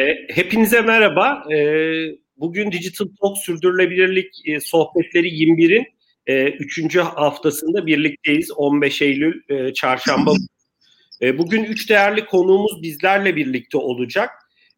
E, hepinize merhaba. E, bugün Digital Talk Sürdürülebilirlik e, Sohbetleri 21'in e, 3. haftasında birlikteyiz. 15 Eylül e, Çarşamba. E, bugün üç değerli konuğumuz bizlerle birlikte olacak.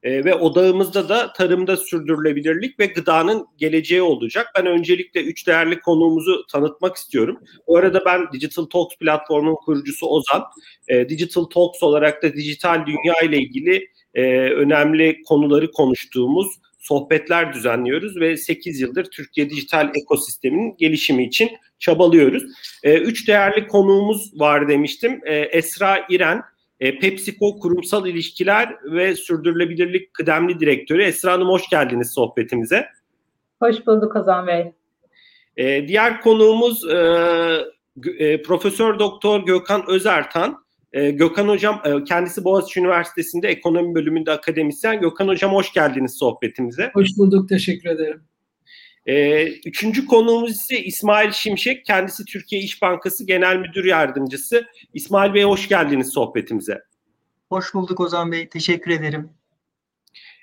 E, ve odağımızda da tarımda sürdürülebilirlik ve gıdanın geleceği olacak. Ben öncelikle üç değerli konuğumuzu tanıtmak istiyorum. Bu arada ben Digital Talks platformunun kurucusu Ozan. E, Digital Talks olarak da dijital dünya ile ilgili e, önemli konuları konuştuğumuz sohbetler düzenliyoruz ve 8 yıldır Türkiye dijital ekosisteminin gelişimi için çabalıyoruz. E, üç değerli konuğumuz var demiştim. E, Esra İren, e, PepsiCo Kurumsal İlişkiler ve Sürdürülebilirlik Kıdemli Direktörü. Esra Hanım hoş geldiniz sohbetimize. Hoş bulduk Ozan Bey. E, diğer konuğumuz e, e, Profesör Doktor Gökhan Özertan. E, Gökhan Hocam e, kendisi Boğaziçi Üniversitesi'nde ekonomi bölümünde akademisyen. Gökhan Hocam hoş geldiniz sohbetimize. Hoş bulduk, teşekkür ederim. E, üçüncü konuğumuz ise İsmail Şimşek. Kendisi Türkiye İş Bankası Genel Müdür Yardımcısı. İsmail Bey hoş geldiniz sohbetimize. Hoş bulduk Ozan Bey, teşekkür ederim.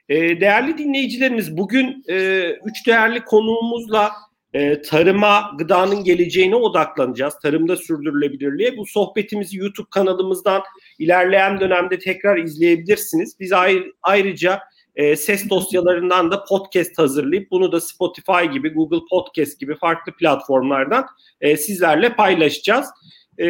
E, değerli dinleyicilerimiz bugün e, üç değerli konuğumuzla e, tarıma, gıdanın geleceğine odaklanacağız. Tarımda sürdürülebilirliğe. Bu sohbetimizi YouTube kanalımızdan ilerleyen dönemde tekrar izleyebilirsiniz. Biz ayrı, ayrıca e, ses dosyalarından da podcast hazırlayıp bunu da Spotify gibi, Google Podcast gibi farklı platformlardan e, sizlerle paylaşacağız. E,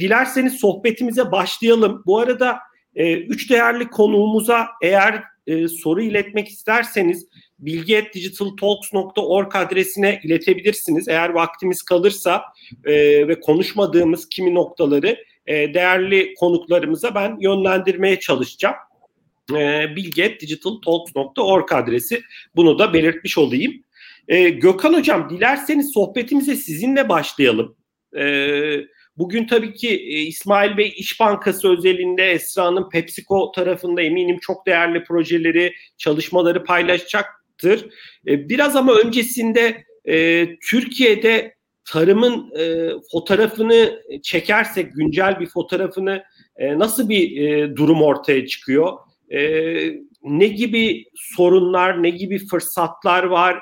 dilerseniz sohbetimize başlayalım. Bu arada e, üç değerli konuğumuza eğer e, soru iletmek isterseniz bilgi.digitaltalks.org adresine iletebilirsiniz. Eğer vaktimiz kalırsa e, ve konuşmadığımız kimi noktaları e, değerli konuklarımıza ben yönlendirmeye çalışacağım. E, bilgi.digitaltalks.org adresi. Bunu da belirtmiş olayım. E, Gökhan Hocam dilerseniz sohbetimize sizinle başlayalım. Evet Bugün tabii ki e, İsmail Bey İş Bankası özelinde Esra'nın PepsiCo tarafında eminim çok değerli projeleri, çalışmaları paylaşacaktır. E, biraz ama öncesinde e, Türkiye'de tarımın fotoğrafını çekersek, güncel bir fotoğrafını nasıl bir durum ortaya çıkıyor? ne gibi sorunlar, ne gibi fırsatlar var?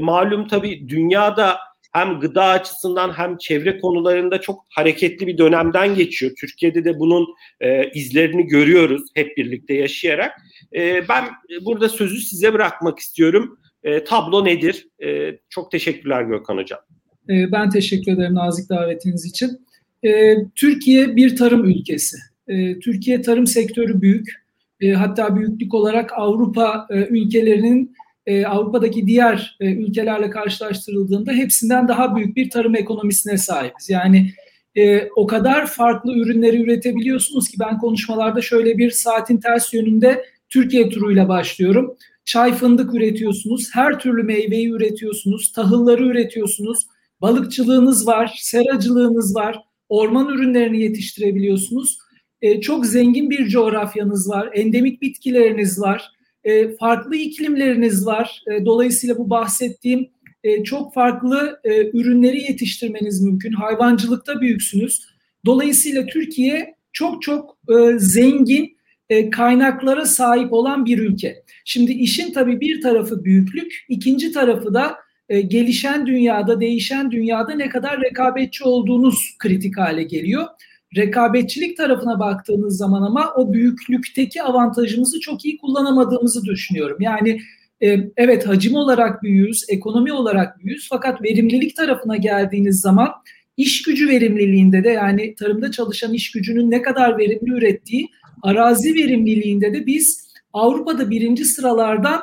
malum tabii dünyada hem gıda açısından hem çevre konularında çok hareketli bir dönemden geçiyor. Türkiye'de de bunun e, izlerini görüyoruz hep birlikte yaşayarak. E, ben burada sözü size bırakmak istiyorum. E, tablo nedir? E, çok teşekkürler Gökhan Hocam. E, ben teşekkür ederim nazik davetiniz için. E, Türkiye bir tarım ülkesi. E, Türkiye tarım sektörü büyük. E, hatta büyüklük olarak Avrupa e, ülkelerinin e, Avrupa'daki diğer e, ülkelerle karşılaştırıldığında hepsinden daha büyük bir tarım ekonomisine sahibiz. Yani e, o kadar farklı ürünleri üretebiliyorsunuz ki ben konuşmalarda şöyle bir saatin ters yönünde Türkiye turuyla başlıyorum. Çay fındık üretiyorsunuz, her türlü meyveyi üretiyorsunuz, tahılları üretiyorsunuz, balıkçılığınız var, seracılığınız var, orman ürünlerini yetiştirebiliyorsunuz. E, çok zengin bir coğrafyanız var, endemik bitkileriniz var e, farklı iklimleriniz var. E, dolayısıyla bu bahsettiğim e, çok farklı e, ürünleri yetiştirmeniz mümkün. Hayvancılıkta büyüksünüz. Dolayısıyla Türkiye çok çok e, zengin e, kaynaklara sahip olan bir ülke. Şimdi işin tabii bir tarafı büyüklük, ikinci tarafı da e, gelişen dünyada, değişen dünyada ne kadar rekabetçi olduğunuz kritik hale geliyor rekabetçilik tarafına baktığınız zaman ama o büyüklükteki avantajımızı çok iyi kullanamadığımızı düşünüyorum. Yani e, evet hacim olarak büyüyüz, ekonomi olarak büyüyüz fakat verimlilik tarafına geldiğiniz zaman iş gücü verimliliğinde de yani tarımda çalışan iş gücünün ne kadar verimli ürettiği arazi verimliliğinde de biz Avrupa'da birinci sıralardan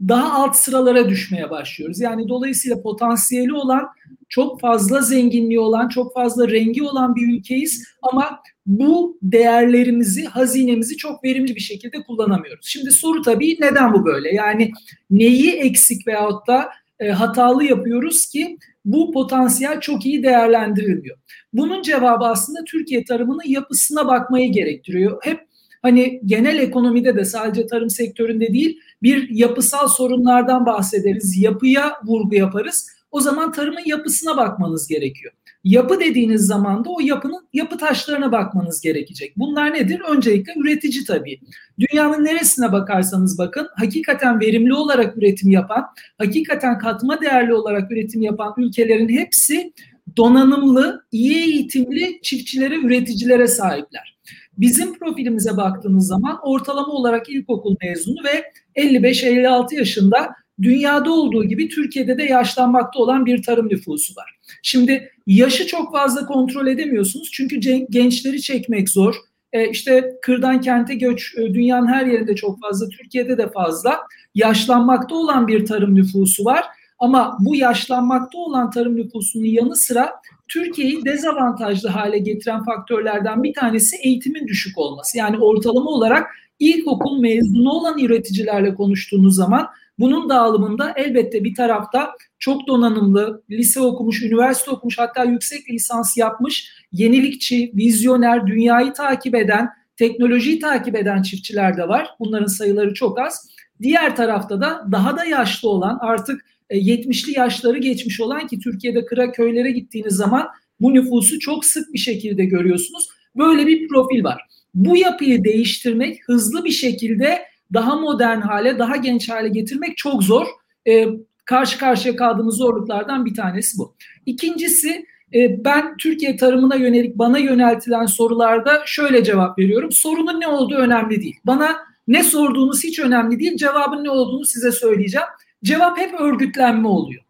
daha alt sıralara düşmeye başlıyoruz. Yani dolayısıyla potansiyeli olan, çok fazla zenginliği olan, çok fazla rengi olan bir ülkeyiz ama bu değerlerimizi, hazinemizi çok verimli bir şekilde kullanamıyoruz. Şimdi soru tabii neden bu böyle? Yani neyi eksik veyahut da e, hatalı yapıyoruz ki bu potansiyel çok iyi değerlendirilmiyor. Bunun cevabı aslında Türkiye tarımının yapısına bakmayı gerektiriyor. Hep hani genel ekonomide de sadece tarım sektöründe değil bir yapısal sorunlardan bahsederiz. Yapıya vurgu yaparız. o zaman tarımın yapısına bakmanız gerekiyor. Yapı dediğiniz zaman da o yapının yapı taşlarına bakmanız gerekecek. Bunlar nedir? Öncelikle üretici tabii. Dünyanın neresine bakarsanız bakın hakikaten verimli olarak üretim yapan, hakikaten katma değerli olarak üretim yapan ülkelerin hepsi donanımlı, iyi eğitimli çiftçilere, üreticilere sahipler. Bizim profilimize baktığınız zaman ortalama olarak ilkokul mezunu ve 55-56 yaşında dünyada olduğu gibi Türkiye'de de yaşlanmakta olan bir tarım nüfusu var. Şimdi yaşı çok fazla kontrol edemiyorsunuz çünkü gençleri çekmek zor. E işte kırdan kente göç e, dünyanın her yerinde çok fazla, Türkiye'de de fazla. Yaşlanmakta olan bir tarım nüfusu var. Ama bu yaşlanmakta olan tarım nüfusunun yanı sıra Türkiye'yi dezavantajlı hale getiren faktörlerden bir tanesi eğitimin düşük olması. Yani ortalama olarak ilkokul mezunu olan üreticilerle konuştuğunuz zaman bunun dağılımında elbette bir tarafta çok donanımlı, lise okumuş, üniversite okumuş hatta yüksek lisans yapmış, yenilikçi, vizyoner, dünyayı takip eden, teknolojiyi takip eden çiftçiler de var. Bunların sayıları çok az. Diğer tarafta da daha da yaşlı olan artık 70'li e, yaşları geçmiş olan ki Türkiye'de kıra köylere gittiğiniz zaman bu nüfusu çok sık bir şekilde görüyorsunuz. Böyle bir profil var. Bu yapıyı değiştirmek hızlı bir şekilde daha modern hale, daha genç hale getirmek çok zor. E, karşı karşıya kaldığımız zorluklardan bir tanesi bu. İkincisi e, ben Türkiye tarımına yönelik bana yöneltilen sorularda şöyle cevap veriyorum. Sorunun ne olduğu önemli değil. Bana ne sorduğunuz hiç önemli değil. Cevabın ne olduğunu size söyleyeceğim. Cevap hep örgütlenme oluyor.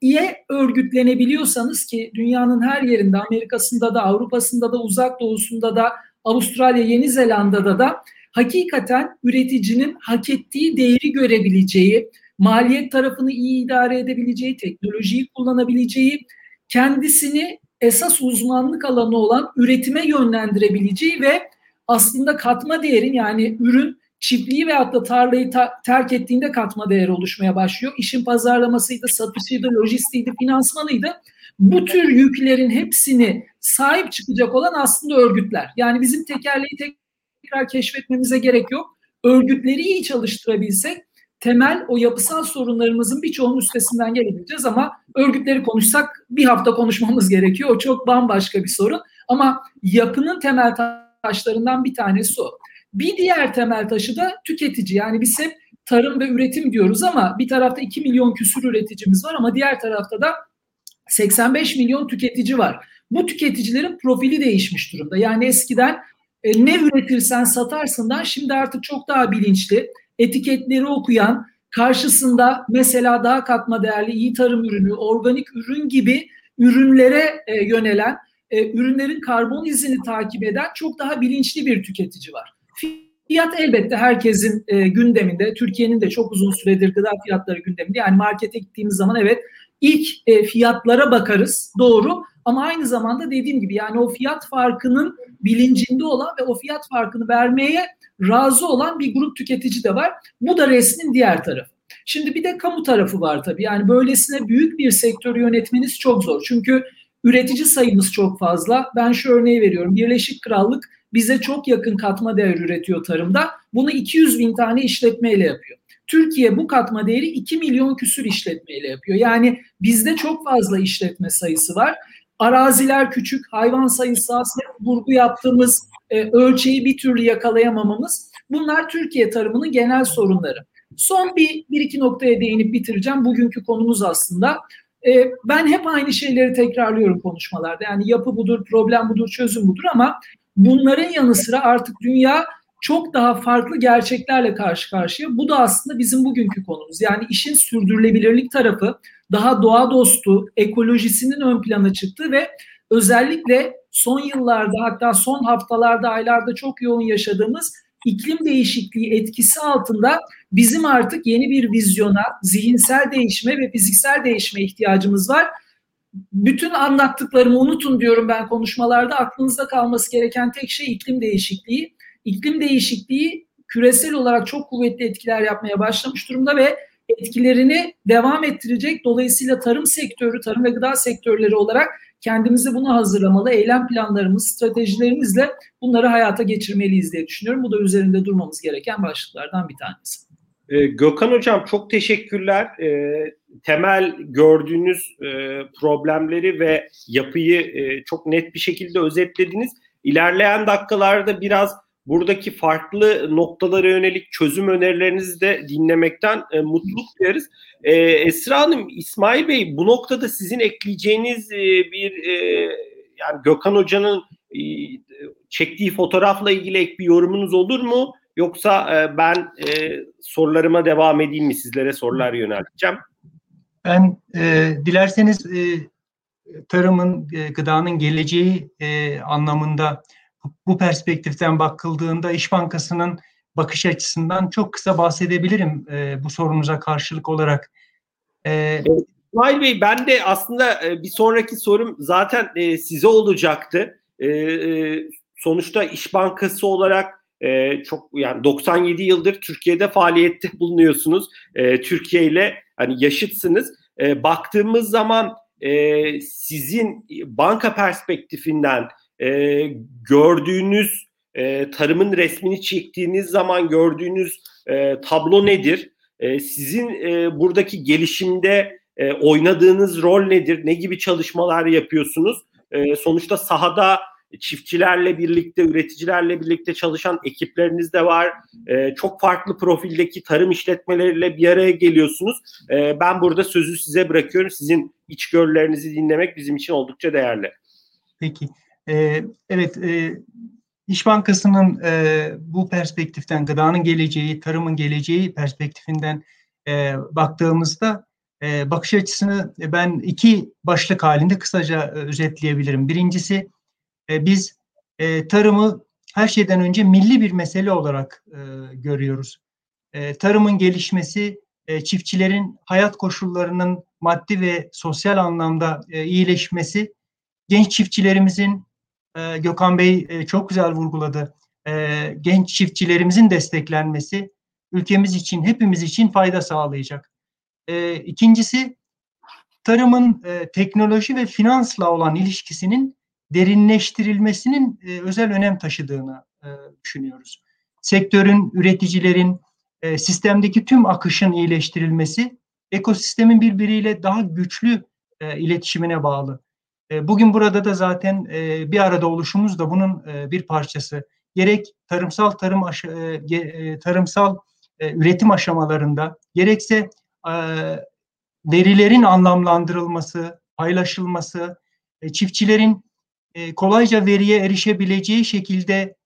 İyi örgütlenebiliyorsanız ki dünyanın her yerinde Amerika'sında da Avrupa'sında da uzak doğusunda da Avustralya, Yeni Zelanda'da da hakikaten üreticinin hak ettiği değeri görebileceği, maliyet tarafını iyi idare edebileceği, teknolojiyi kullanabileceği, kendisini esas uzmanlık alanı olan üretime yönlendirebileceği ve aslında katma değerin yani ürün çiftliği veyahut da tarlayı ta- terk ettiğinde katma değer oluşmaya başlıyor. İşin pazarlamasıydı, satışıydı, lojistiğiydi, finansmanıydı. Bu tür yüklerin hepsini sahip çıkacak olan aslında örgütler. Yani bizim tekerleği tekrar keşfetmemize gerek yok. Örgütleri iyi çalıştırabilsek temel o yapısal sorunlarımızın birçoğunun üstesinden gelebileceğiz ama örgütleri konuşsak bir hafta konuşmamız gerekiyor. O çok bambaşka bir sorun. Ama yapının temel taşlarından bir tanesi o. Bir diğer temel taşı da tüketici. Yani biz hep tarım ve üretim diyoruz ama bir tarafta 2 milyon küsur üreticimiz var ama diğer tarafta da 85 milyon tüketici var. Bu tüketicilerin profili değişmiş durumda. Yani eskiden e, ne üretirsen satarsından şimdi artık çok daha bilinçli, etiketleri okuyan, karşısında mesela daha katma değerli iyi tarım ürünü, organik ürün gibi ürünlere e, yönelen, e, ürünlerin karbon izini takip eden çok daha bilinçli bir tüketici var. Fiyat elbette herkesin e, gündeminde. Türkiye'nin de çok uzun süredir gıda fiyatları gündeminde. Yani markete gittiğimiz zaman evet ilk e, fiyatlara bakarız doğru ama aynı zamanda dediğim gibi yani o fiyat farkının bilincinde olan ve o fiyat farkını vermeye razı olan bir grup tüketici de var. Bu da resmin diğer tarafı. Şimdi bir de kamu tarafı var tabii. Yani böylesine büyük bir sektörü yönetmeniz çok zor. Çünkü üretici sayımız çok fazla. Ben şu örneği veriyorum. Birleşik Krallık bize çok yakın katma değer üretiyor tarımda. Bunu 200 bin tane işletmeyle yapıyor. Türkiye bu katma değeri 2 milyon küsür işletmeyle yapıyor. Yani bizde çok fazla işletme sayısı var. Araziler küçük, hayvan sayısı az, vurgu yaptığımız e, ölçeği bir türlü yakalayamamamız. Bunlar Türkiye tarımının genel sorunları. Son bir, bir iki noktaya değinip bitireceğim. Bugünkü konumuz aslında. E, ben hep aynı şeyleri tekrarlıyorum konuşmalarda. Yani yapı budur, problem budur, çözüm budur ama bunların yanı sıra artık dünya çok daha farklı gerçeklerle karşı karşıya. Bu da aslında bizim bugünkü konumuz. Yani işin sürdürülebilirlik tarafı daha doğa dostu, ekolojisinin ön plana çıktı ve özellikle son yıllarda hatta son haftalarda, aylarda çok yoğun yaşadığımız iklim değişikliği etkisi altında bizim artık yeni bir vizyona, zihinsel değişime ve fiziksel değişime ihtiyacımız var. Bütün anlattıklarımı unutun diyorum ben konuşmalarda. Aklınızda kalması gereken tek şey iklim değişikliği. İklim değişikliği küresel olarak çok kuvvetli etkiler yapmaya başlamış durumda ve etkilerini devam ettirecek. Dolayısıyla tarım sektörü, tarım ve gıda sektörleri olarak kendimizi buna hazırlamalı, eylem planlarımız, stratejilerimizle bunları hayata geçirmeliyiz diye düşünüyorum. Bu da üzerinde durmamız gereken başlıklardan bir tanesi. Ee, Gökhan Hocam çok teşekkürler. Ee, temel gördüğünüz e, problemleri ve yapıyı e, çok net bir şekilde özetlediniz. İlerleyen dakikalarda biraz buradaki farklı noktalara yönelik çözüm önerilerinizi de dinlemekten e, mutluluk duyarız. E, Esra Hanım, İsmail Bey bu noktada sizin ekleyeceğiniz e, bir e, yani Gökhan Hoca'nın e, çektiği fotoğrafla ilgili ek bir yorumunuz olur mu? Yoksa e, ben e, sorularıma devam edeyim mi? Sizlere sorular yönelteceğim. Ben e, dilerseniz e, tarımın, e, gıdanın geleceği e, anlamında bu perspektiften bakıldığında İş Bankası'nın bakış açısından çok kısa bahsedebilirim e, bu sorunuza karşılık olarak. E, İsmail Bey ben de aslında e, bir sonraki sorum zaten e, size olacaktı. E, sonuçta İş Bankası olarak çok yani 97 yıldır Türkiye'de faaliyette bulunuyorsunuz. Türkiye ile hani yaşıtsınız. Baktığımız zaman sizin banka perspektifinden e, gördüğünüz e, tarımın resmini çektiğiniz zaman gördüğünüz e, tablo nedir? E, sizin e, buradaki gelişimde e, oynadığınız rol nedir? Ne gibi çalışmalar yapıyorsunuz? E, sonuçta sahada çiftçilerle birlikte, üreticilerle birlikte çalışan ekipleriniz de var. E, çok farklı profildeki tarım işletmeleriyle bir araya geliyorsunuz. E, ben burada sözü size bırakıyorum. Sizin içgörülerinizi dinlemek bizim için oldukça değerli. Peki. Ee, evet, e, İş Bankası'nın e, bu perspektiften, gıdanın geleceği, tarımın geleceği perspektifinden e, baktığımızda e, bakış açısını ben iki başlık halinde kısaca e, özetleyebilirim. Birincisi, e, biz e, tarımı her şeyden önce milli bir mesele olarak e, görüyoruz. E, tarımın gelişmesi, e, çiftçilerin hayat koşullarının maddi ve sosyal anlamda e, iyileşmesi, genç çiftçilerimizin e, Gökhan Bey e, çok güzel vurguladı. E, genç çiftçilerimizin desteklenmesi ülkemiz için, hepimiz için fayda sağlayacak. E, ikincisi, tarımın e, teknoloji ve finansla olan ilişkisinin derinleştirilmesinin e, özel önem taşıdığını e, düşünüyoruz. Sektörün, üreticilerin, e, sistemdeki tüm akışın iyileştirilmesi, ekosistemin birbiriyle daha güçlü e, iletişimine bağlı. E, bugün burada da zaten e, bir arada oluşumuz da bunun e, bir parçası. Gerek tarımsal tarım tarımsal üretim aşamalarında gerekse verilerin anlamlandırılması, paylaşılması, çiftçilerin kolayca veriye erişebileceği şekilde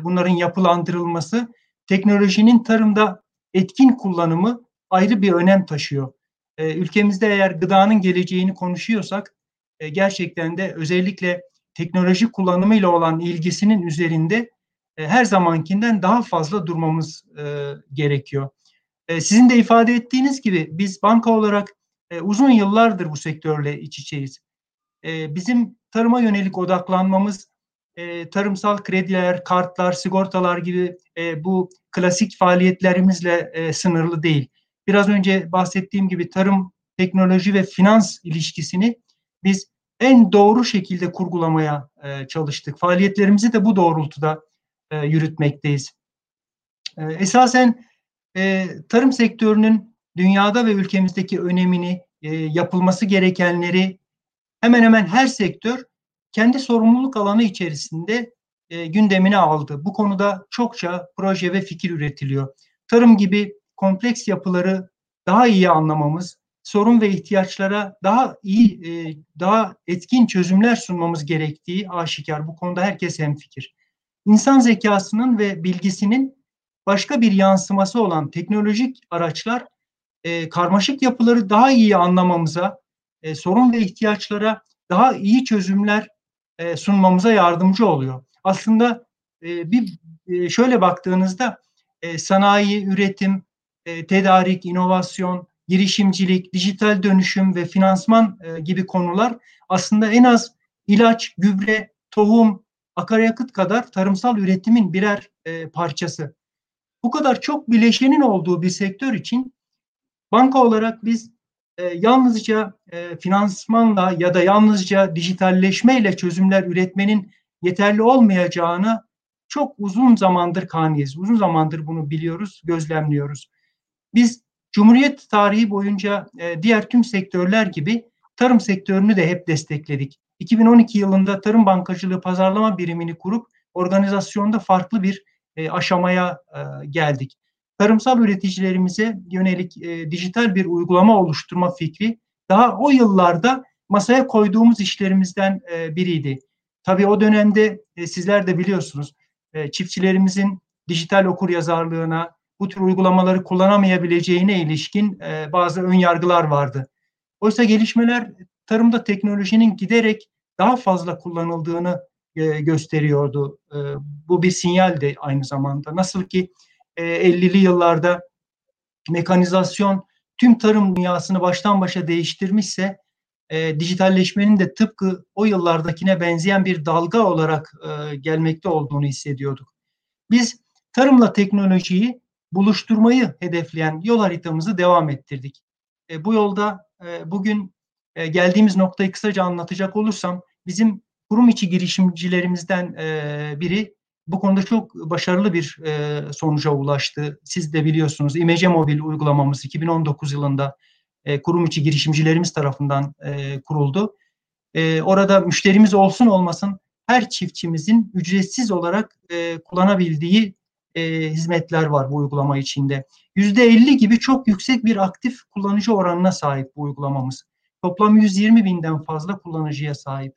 bunların yapılandırılması, teknolojinin tarımda etkin kullanımı ayrı bir önem taşıyor. Ülkemizde eğer gıdanın geleceğini konuşuyorsak e, gerçekten de özellikle teknoloji kullanımıyla olan ilgisinin üzerinde e, her zamankinden daha fazla durmamız e, gerekiyor. Sizin de ifade ettiğiniz gibi biz banka olarak uzun yıllardır bu sektörle iç içeyiz. Bizim tarıma yönelik odaklanmamız tarımsal krediler, kartlar, sigortalar gibi bu klasik faaliyetlerimizle sınırlı değil. Biraz önce bahsettiğim gibi tarım, teknoloji ve finans ilişkisini biz en doğru şekilde kurgulamaya e, çalıştık. Faaliyetlerimizi de bu doğrultuda e, yürütmekteyiz. E, esasen e, tarım sektörünün dünyada ve ülkemizdeki önemini, e, yapılması gerekenleri hemen hemen her sektör kendi sorumluluk alanı içerisinde e, gündemine aldı. Bu konuda çokça proje ve fikir üretiliyor. Tarım gibi kompleks yapıları daha iyi anlamamız, sorun ve ihtiyaçlara daha iyi, e, daha etkin çözümler sunmamız gerektiği aşikar. Bu konuda herkes hemfikir. İnsan zekasının ve bilgisinin başka bir yansıması olan teknolojik araçlar e, karmaşık yapıları daha iyi anlamamıza, e, sorun ve ihtiyaçlara daha iyi çözümler e, sunmamıza yardımcı oluyor. Aslında e, bir e, şöyle baktığınızda e, sanayi, üretim, e, tedarik, inovasyon, girişimcilik, dijital dönüşüm ve finansman e, gibi konular aslında en az ilaç, gübre, tohum, akaryakıt kadar tarımsal üretimin birer e, parçası. Bu kadar çok bileşenin olduğu bir sektör için banka olarak biz e, yalnızca finansmanla ya da yalnızca dijitalleşmeyle çözümler üretmenin yeterli olmayacağını çok uzun zamandır kaniyiz. Uzun zamandır bunu biliyoruz, gözlemliyoruz. Biz Cumhuriyet tarihi boyunca e, diğer tüm sektörler gibi tarım sektörünü de hep destekledik. 2012 yılında Tarım Bankacılığı Pazarlama Birimini kurup organizasyonda farklı bir e, aşamaya e, geldik. Tarımsal üreticilerimize yönelik dijital bir uygulama oluşturma fikri daha o yıllarda masaya koyduğumuz işlerimizden biriydi. Tabii o dönemde sizler de biliyorsunuz çiftçilerimizin dijital okur yazarlığına, bu tür uygulamaları kullanamayabileceğine ilişkin e, bazı ön yargılar vardı. Oysa gelişmeler tarımda teknolojinin giderek daha fazla kullanıldığını e, gösteriyordu. E, bu bir sinyal de aynı zamanda. Nasıl ki e, 50'li yıllarda mekanizasyon tüm tarım dünyasını baştan başa değiştirmişse e, dijitalleşmenin de tıpkı o yıllardakine benzeyen bir dalga olarak e, gelmekte olduğunu hissediyorduk. Biz tarımla teknolojiyi buluşturmayı hedefleyen yol haritamızı devam ettirdik. E, bu yolda e, bugün e, geldiğimiz noktayı kısaca anlatacak olursam bizim kurum içi girişimcilerimizden e, biri bu konuda çok başarılı bir e, sonuca ulaştı. Siz de biliyorsunuz İmece Mobil uygulamamız 2019 yılında e, kurum içi girişimcilerimiz tarafından e, kuruldu. E, orada müşterimiz olsun olmasın her çiftçimizin ücretsiz olarak e, kullanabildiği e, hizmetler var bu uygulama içinde. %50 gibi çok yüksek bir aktif kullanıcı oranına sahip bu uygulamamız. Toplam 120 binden fazla kullanıcıya sahip.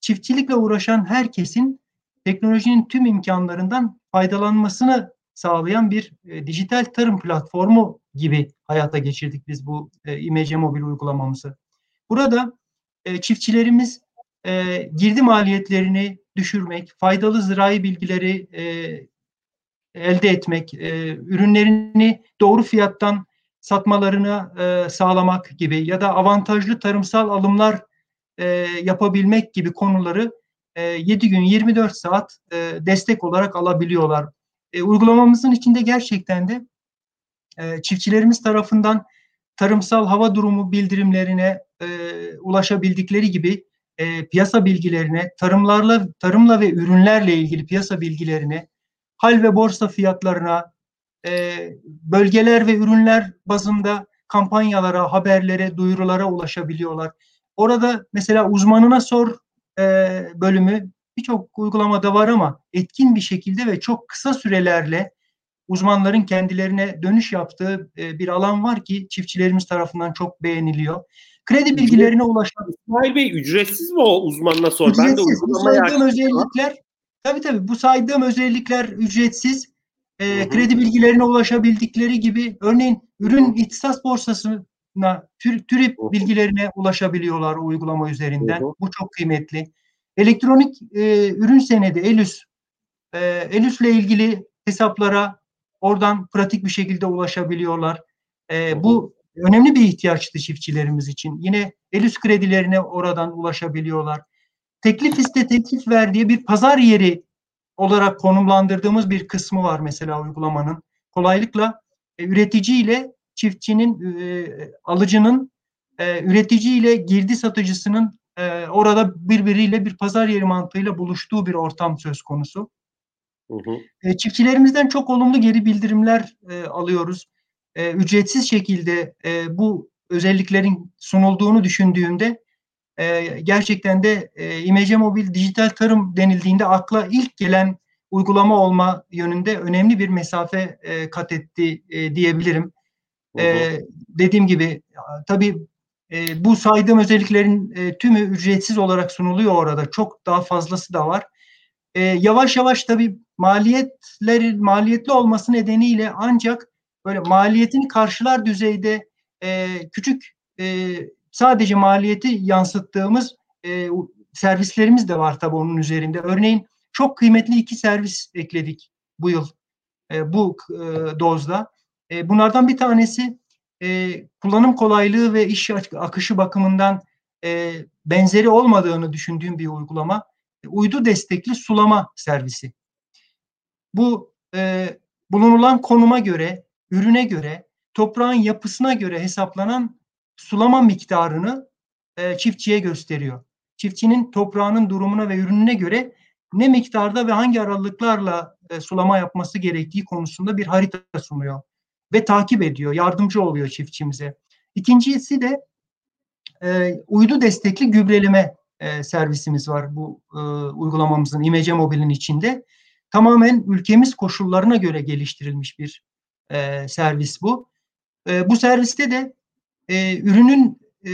Çiftçilikle uğraşan herkesin teknolojinin tüm imkanlarından faydalanmasını sağlayan bir e, dijital tarım platformu gibi hayata geçirdik biz bu e, İmece Mobil uygulamamızı. Burada e, çiftçilerimiz e, girdi maliyetlerini düşürmek, faydalı zirai bilgileri e, elde etmek, e, ürünlerini doğru fiyattan satmalarını e, sağlamak gibi ya da avantajlı tarımsal alımlar e, yapabilmek gibi konuları e, 7 gün 24 saat destek olarak alabiliyorlar. Uygulamamızın içinde gerçekten de çiftçilerimiz tarafından tarımsal hava durumu bildirimlerine ulaşabildikleri gibi piyasa bilgilerine, tarımlarla tarımla ve ürünlerle ilgili piyasa bilgilerine, hal ve borsa fiyatlarına, e, bölgeler ve ürünler bazında kampanyalara, haberlere, duyurulara ulaşabiliyorlar. Orada mesela uzmanına sor e, bölümü birçok uygulamada var ama etkin bir şekilde ve çok kısa sürelerle uzmanların kendilerine dönüş yaptığı e, bir alan var ki çiftçilerimiz tarafından çok beğeniliyor. Kredi bilgilerine ulaşan... İsmail Bey ücretsiz mi o uzmanına sor? Ücretsiz. Ben de saydığım özellikler tabii tabii bu saydığım özellikler ücretsiz. E, kredi bilgilerine ulaşabildikleri gibi örneğin ürün ihtisas borsasına tür, TÜRİP bilgilerine ulaşabiliyorlar o uygulama üzerinden. Bu çok kıymetli. Elektronik e, ürün senedi ELÜS e, ELÜS'le ilgili hesaplara oradan pratik bir şekilde ulaşabiliyorlar. E, bu önemli bir ihtiyaçtı çiftçilerimiz için. Yine ELÜS kredilerine oradan ulaşabiliyorlar. Teklif iste teklif ver diye bir pazar yeri olarak konumlandırdığımız bir kısmı var mesela uygulamanın. Kolaylıkla e, üretici ile çiftçinin, e, alıcının, e, üretici ile girdi satıcısının e, orada birbiriyle bir pazar yeri mantığıyla buluştuğu bir ortam söz konusu. Hı hı. E, çiftçilerimizden çok olumlu geri bildirimler e, alıyoruz. E, ücretsiz şekilde e, bu özelliklerin sunulduğunu düşündüğümde e, gerçekten de e, İmece Mobil dijital tarım denildiğinde akla ilk gelen uygulama olma yönünde önemli bir mesafe e, kat etti e, diyebilirim. E, dediğim gibi tabii e, bu saydığım özelliklerin e, tümü ücretsiz olarak sunuluyor orada. Çok daha fazlası da var. E, yavaş yavaş tabii maliyetlerin maliyetli olması nedeniyle ancak böyle maliyetini karşılar düzeyde e, küçük e, sadece maliyeti yansıttığımız e, servislerimiz de var tabii onun üzerinde. Örneğin çok kıymetli iki servis ekledik bu yıl e, bu e, dozda. E, bunlardan bir tanesi e, kullanım kolaylığı ve iş akışı bakımından e, benzeri olmadığını düşündüğüm bir uygulama. E, uydu destekli sulama servisi. Bu e, bulunulan konuma göre, ürüne göre, toprağın yapısına göre hesaplanan sulama miktarını e, çiftçiye gösteriyor. Çiftçinin toprağının durumuna ve ürününe göre ne miktarda ve hangi aralıklarla e, sulama yapması gerektiği konusunda bir harita sunuyor. ve takip ediyor, yardımcı oluyor çiftçimize. İkincisi de e, uydu destekli gübreleme e, servisimiz var bu e, uygulamamızın İmece Mobil'in içinde. Tamamen ülkemiz koşullarına göre geliştirilmiş bir e, servis bu. E, bu serviste de e, ürünün e,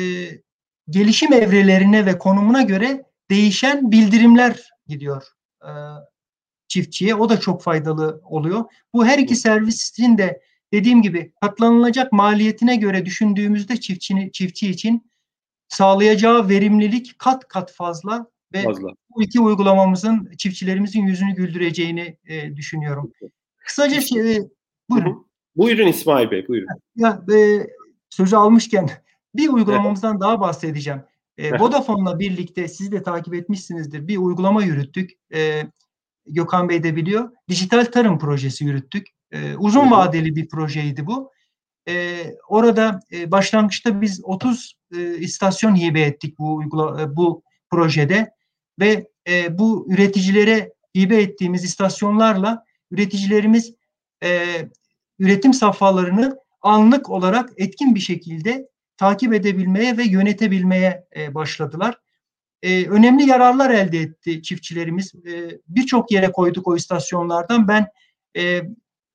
gelişim evrelerine ve konumuna göre değişen bildirimler gidiyor e, çiftçiye. O da çok faydalı oluyor. Bu her iki servisin de dediğim gibi katlanılacak maliyetine göre düşündüğümüzde çiftçini, çiftçi için sağlayacağı verimlilik kat kat fazla ve fazla. bu iki uygulamamızın çiftçilerimizin yüzünü güldüreceğini e, düşünüyorum. Kısaca şey, buyurun. Buyurun İsmail Bey, buyurun. Ya, e, sözü almışken bir uygulamamızdan evet. daha bahsedeceğim. E, Vodafone'la birlikte siz de takip etmişsinizdir. Bir uygulama yürüttük. E, Gökhan Bey de biliyor. Dijital tarım projesi yürüttük. E, uzun vadeli bir projeydi bu. E, orada e, başlangıçta biz 30 e, istasyon hibe ettik bu uygula, e, bu projede ve e, bu üreticilere hibe ettiğimiz istasyonlarla üreticilerimiz e, üretim safhalarını anlık olarak etkin bir şekilde takip edebilmeye ve yönetebilmeye e, başladılar. E, önemli yararlar elde etti çiftçilerimiz. E, Birçok yere koyduk o istasyonlardan. Ben e,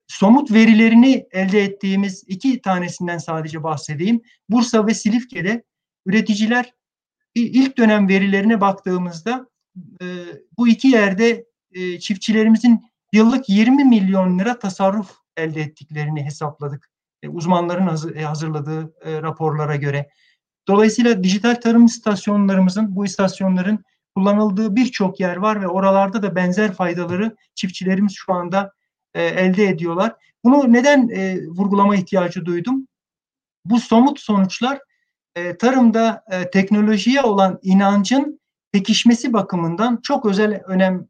somut verilerini elde ettiğimiz iki tanesinden sadece bahsedeyim. Bursa ve Silifke'de üreticiler ilk dönem verilerine baktığımızda e, bu iki yerde e, çiftçilerimizin yıllık 20 milyon lira tasarruf elde ettiklerini hesapladık. E, uzmanların e, hazırladığı e, raporlara göre. Dolayısıyla dijital tarım istasyonlarımızın, bu istasyonların kullanıldığı birçok yer var ve oralarda da benzer faydaları çiftçilerimiz şu anda elde ediyorlar. Bunu neden vurgulama ihtiyacı duydum? Bu somut sonuçlar tarımda teknolojiye olan inancın pekişmesi bakımından çok özel önem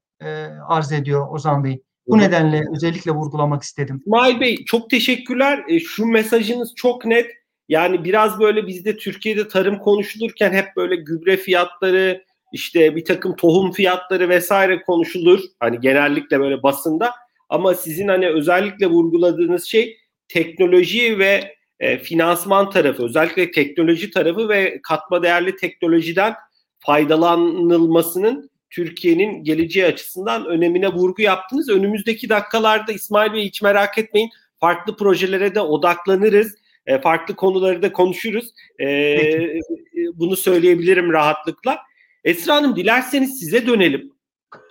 arz ediyor Ozan Bey. Bu nedenle özellikle vurgulamak istedim. İsmail Bey çok teşekkürler. E, şu mesajınız çok net. Yani biraz böyle bizde Türkiye'de tarım konuşulurken hep böyle gübre fiyatları, işte bir takım tohum fiyatları vesaire konuşulur. Hani genellikle böyle basında. Ama sizin hani özellikle vurguladığınız şey teknoloji ve e, finansman tarafı, özellikle teknoloji tarafı ve katma değerli teknolojiden faydalanılmasının Türkiye'nin geleceği açısından önemine vurgu yaptınız. Önümüzdeki dakikalarda İsmail Bey hiç merak etmeyin farklı projelere de odaklanırız. E, farklı konuları da konuşuruz. E, bunu söyleyebilirim rahatlıkla. Esra Hanım dilerseniz size dönelim.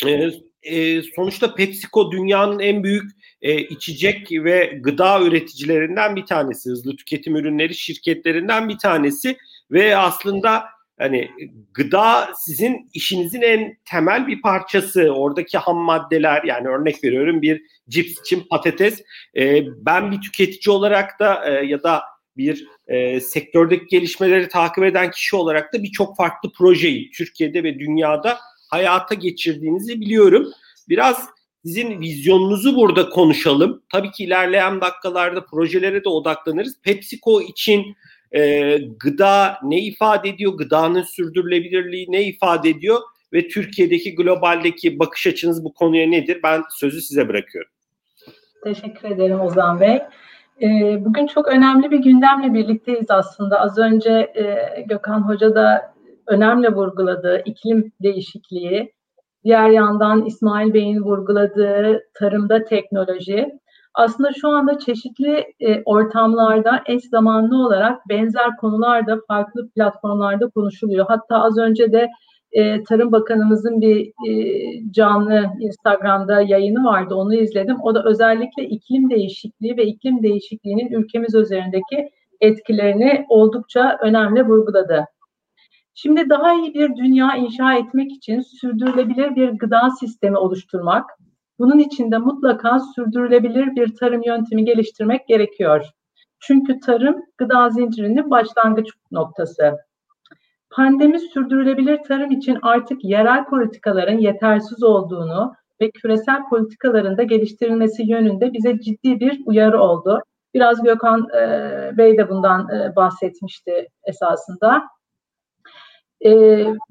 E, e, sonuçta PepsiCo dünyanın en büyük e, içecek ve gıda üreticilerinden bir tanesi. Hızlı tüketim ürünleri şirketlerinden bir tanesi ve aslında hani gıda sizin işinizin en temel bir parçası. Oradaki ham maddeler yani örnek veriyorum bir cips için patates. E, ben bir tüketici olarak da e, ya da bir e, sektördeki gelişmeleri takip eden kişi olarak da birçok farklı projeyi Türkiye'de ve dünyada hayata geçirdiğinizi biliyorum. Biraz sizin vizyonunuzu burada konuşalım. Tabii ki ilerleyen dakikalarda projelere de odaklanırız. PepsiCo için e, gıda ne ifade ediyor? Gıdanın sürdürülebilirliği ne ifade ediyor? Ve Türkiye'deki globaldeki bakış açınız bu konuya nedir? Ben sözü size bırakıyorum. Teşekkür ederim Ozan Bey. Bugün çok önemli bir gündemle birlikteyiz aslında. Az önce Gökhan Hoca da önemli vurguladığı iklim değişikliği, diğer yandan İsmail Bey'in vurguladığı tarımda teknoloji. Aslında şu anda çeşitli ortamlarda eş zamanlı olarak benzer konularda farklı platformlarda konuşuluyor. Hatta az önce de e, Tarım Bakanımızın bir e, canlı Instagram'da yayını vardı. Onu izledim. O da özellikle iklim değişikliği ve iklim değişikliğinin ülkemiz üzerindeki etkilerini oldukça önemli vurguladı. Şimdi daha iyi bir dünya inşa etmek için sürdürülebilir bir gıda sistemi oluşturmak, bunun için de mutlaka sürdürülebilir bir tarım yöntemi geliştirmek gerekiyor. Çünkü tarım gıda zincirinin başlangıç noktası. Pandemi sürdürülebilir tarım için artık yerel politikaların yetersiz olduğunu ve küresel politikaların da geliştirilmesi yönünde bize ciddi bir uyarı oldu. Biraz Gökhan e, Bey de bundan e, bahsetmişti esasında. E,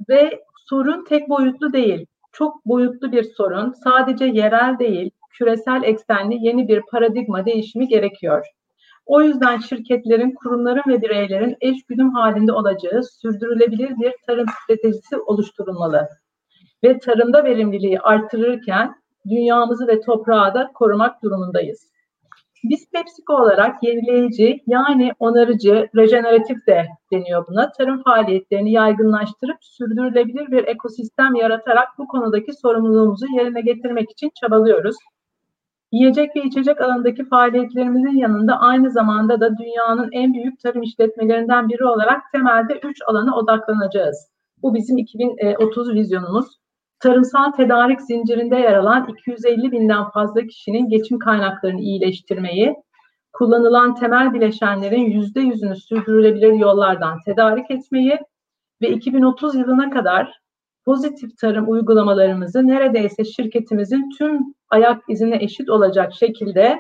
ve sorun tek boyutlu değil, çok boyutlu bir sorun. Sadece yerel değil, küresel eksenli yeni bir paradigma değişimi gerekiyor. O yüzden şirketlerin, kurumların ve bireylerin eş güdüm halinde olacağı sürdürülebilir bir tarım stratejisi oluşturulmalı. Ve tarımda verimliliği artırırken dünyamızı ve toprağı da korumak durumundayız. Biz PepsiCo olarak yenileyici yani onarıcı, rejeneratif de deniyor buna. Tarım faaliyetlerini yaygınlaştırıp sürdürülebilir bir ekosistem yaratarak bu konudaki sorumluluğumuzu yerine getirmek için çabalıyoruz. Yiyecek ve içecek alanındaki faaliyetlerimizin yanında aynı zamanda da dünyanın en büyük tarım işletmelerinden biri olarak temelde üç alana odaklanacağız. Bu bizim 2030 vizyonumuz. Tarımsal tedarik zincirinde yer alan 250 binden fazla kişinin geçim kaynaklarını iyileştirmeyi, kullanılan temel bileşenlerin %100'ünü sürdürülebilir yollardan tedarik etmeyi ve 2030 yılına kadar pozitif tarım uygulamalarımızı neredeyse şirketimizin tüm ayak izine eşit olacak şekilde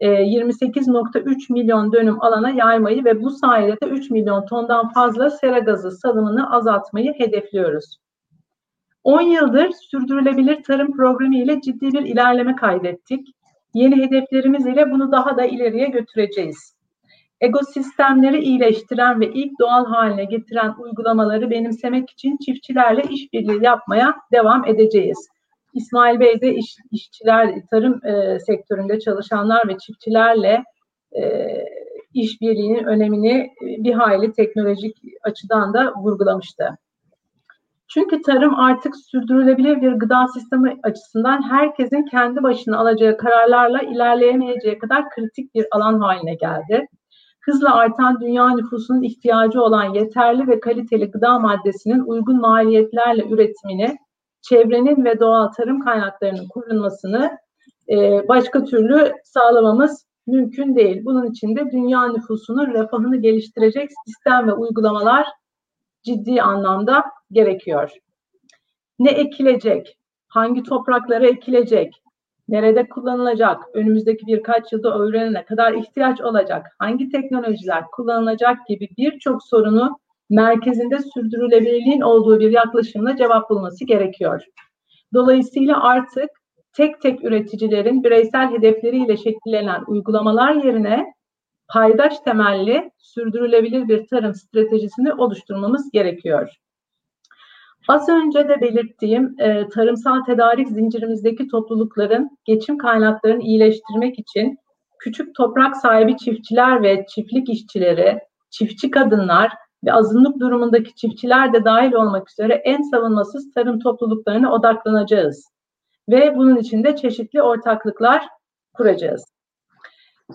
28.3 e, milyon dönüm alana yaymayı ve bu sayede de 3 milyon tondan fazla sera gazı salımını azaltmayı hedefliyoruz. 10 yıldır sürdürülebilir tarım programı ile ciddi bir ilerleme kaydettik. Yeni hedeflerimiz ile bunu daha da ileriye götüreceğiz. Ekosistemleri iyileştiren ve ilk doğal haline getiren uygulamaları benimsemek için çiftçilerle işbirliği yapmaya devam edeceğiz. İsmail Bey de iş, işçiler, tarım e, sektöründe çalışanlar ve çiftçilerle e, işbirliğinin önemini bir hayli teknolojik açıdan da vurgulamıştı. Çünkü tarım artık sürdürülebilir bir gıda sistemi açısından herkesin kendi başına alacağı kararlarla ilerleyemeyeceği kadar kritik bir alan haline geldi. Hızla artan dünya nüfusunun ihtiyacı olan yeterli ve kaliteli gıda maddesinin uygun maliyetlerle üretimini, çevrenin ve doğal tarım kaynaklarının korunmasını e, başka türlü sağlamamız mümkün değil. Bunun için de dünya nüfusunun refahını geliştirecek sistem ve uygulamalar ciddi anlamda gerekiyor. Ne ekilecek? Hangi topraklara ekilecek? Nerede kullanılacak? Önümüzdeki birkaç yılda öğrenene kadar ihtiyaç olacak? Hangi teknolojiler kullanılacak gibi birçok sorunu merkezinde sürdürülebilirliğin olduğu bir yaklaşımla cevap bulması gerekiyor. Dolayısıyla artık tek tek üreticilerin bireysel hedefleriyle şekillenen uygulamalar yerine paydaş temelli sürdürülebilir bir tarım stratejisini oluşturmamız gerekiyor. Az önce de belirttiğim e, tarımsal tedarik zincirimizdeki toplulukların geçim kaynaklarını iyileştirmek için küçük toprak sahibi çiftçiler ve çiftlik işçileri, çiftçi kadınlar ve azınlık durumundaki çiftçiler de dahil olmak üzere en savunmasız tarım topluluklarına odaklanacağız. Ve bunun için de çeşitli ortaklıklar kuracağız.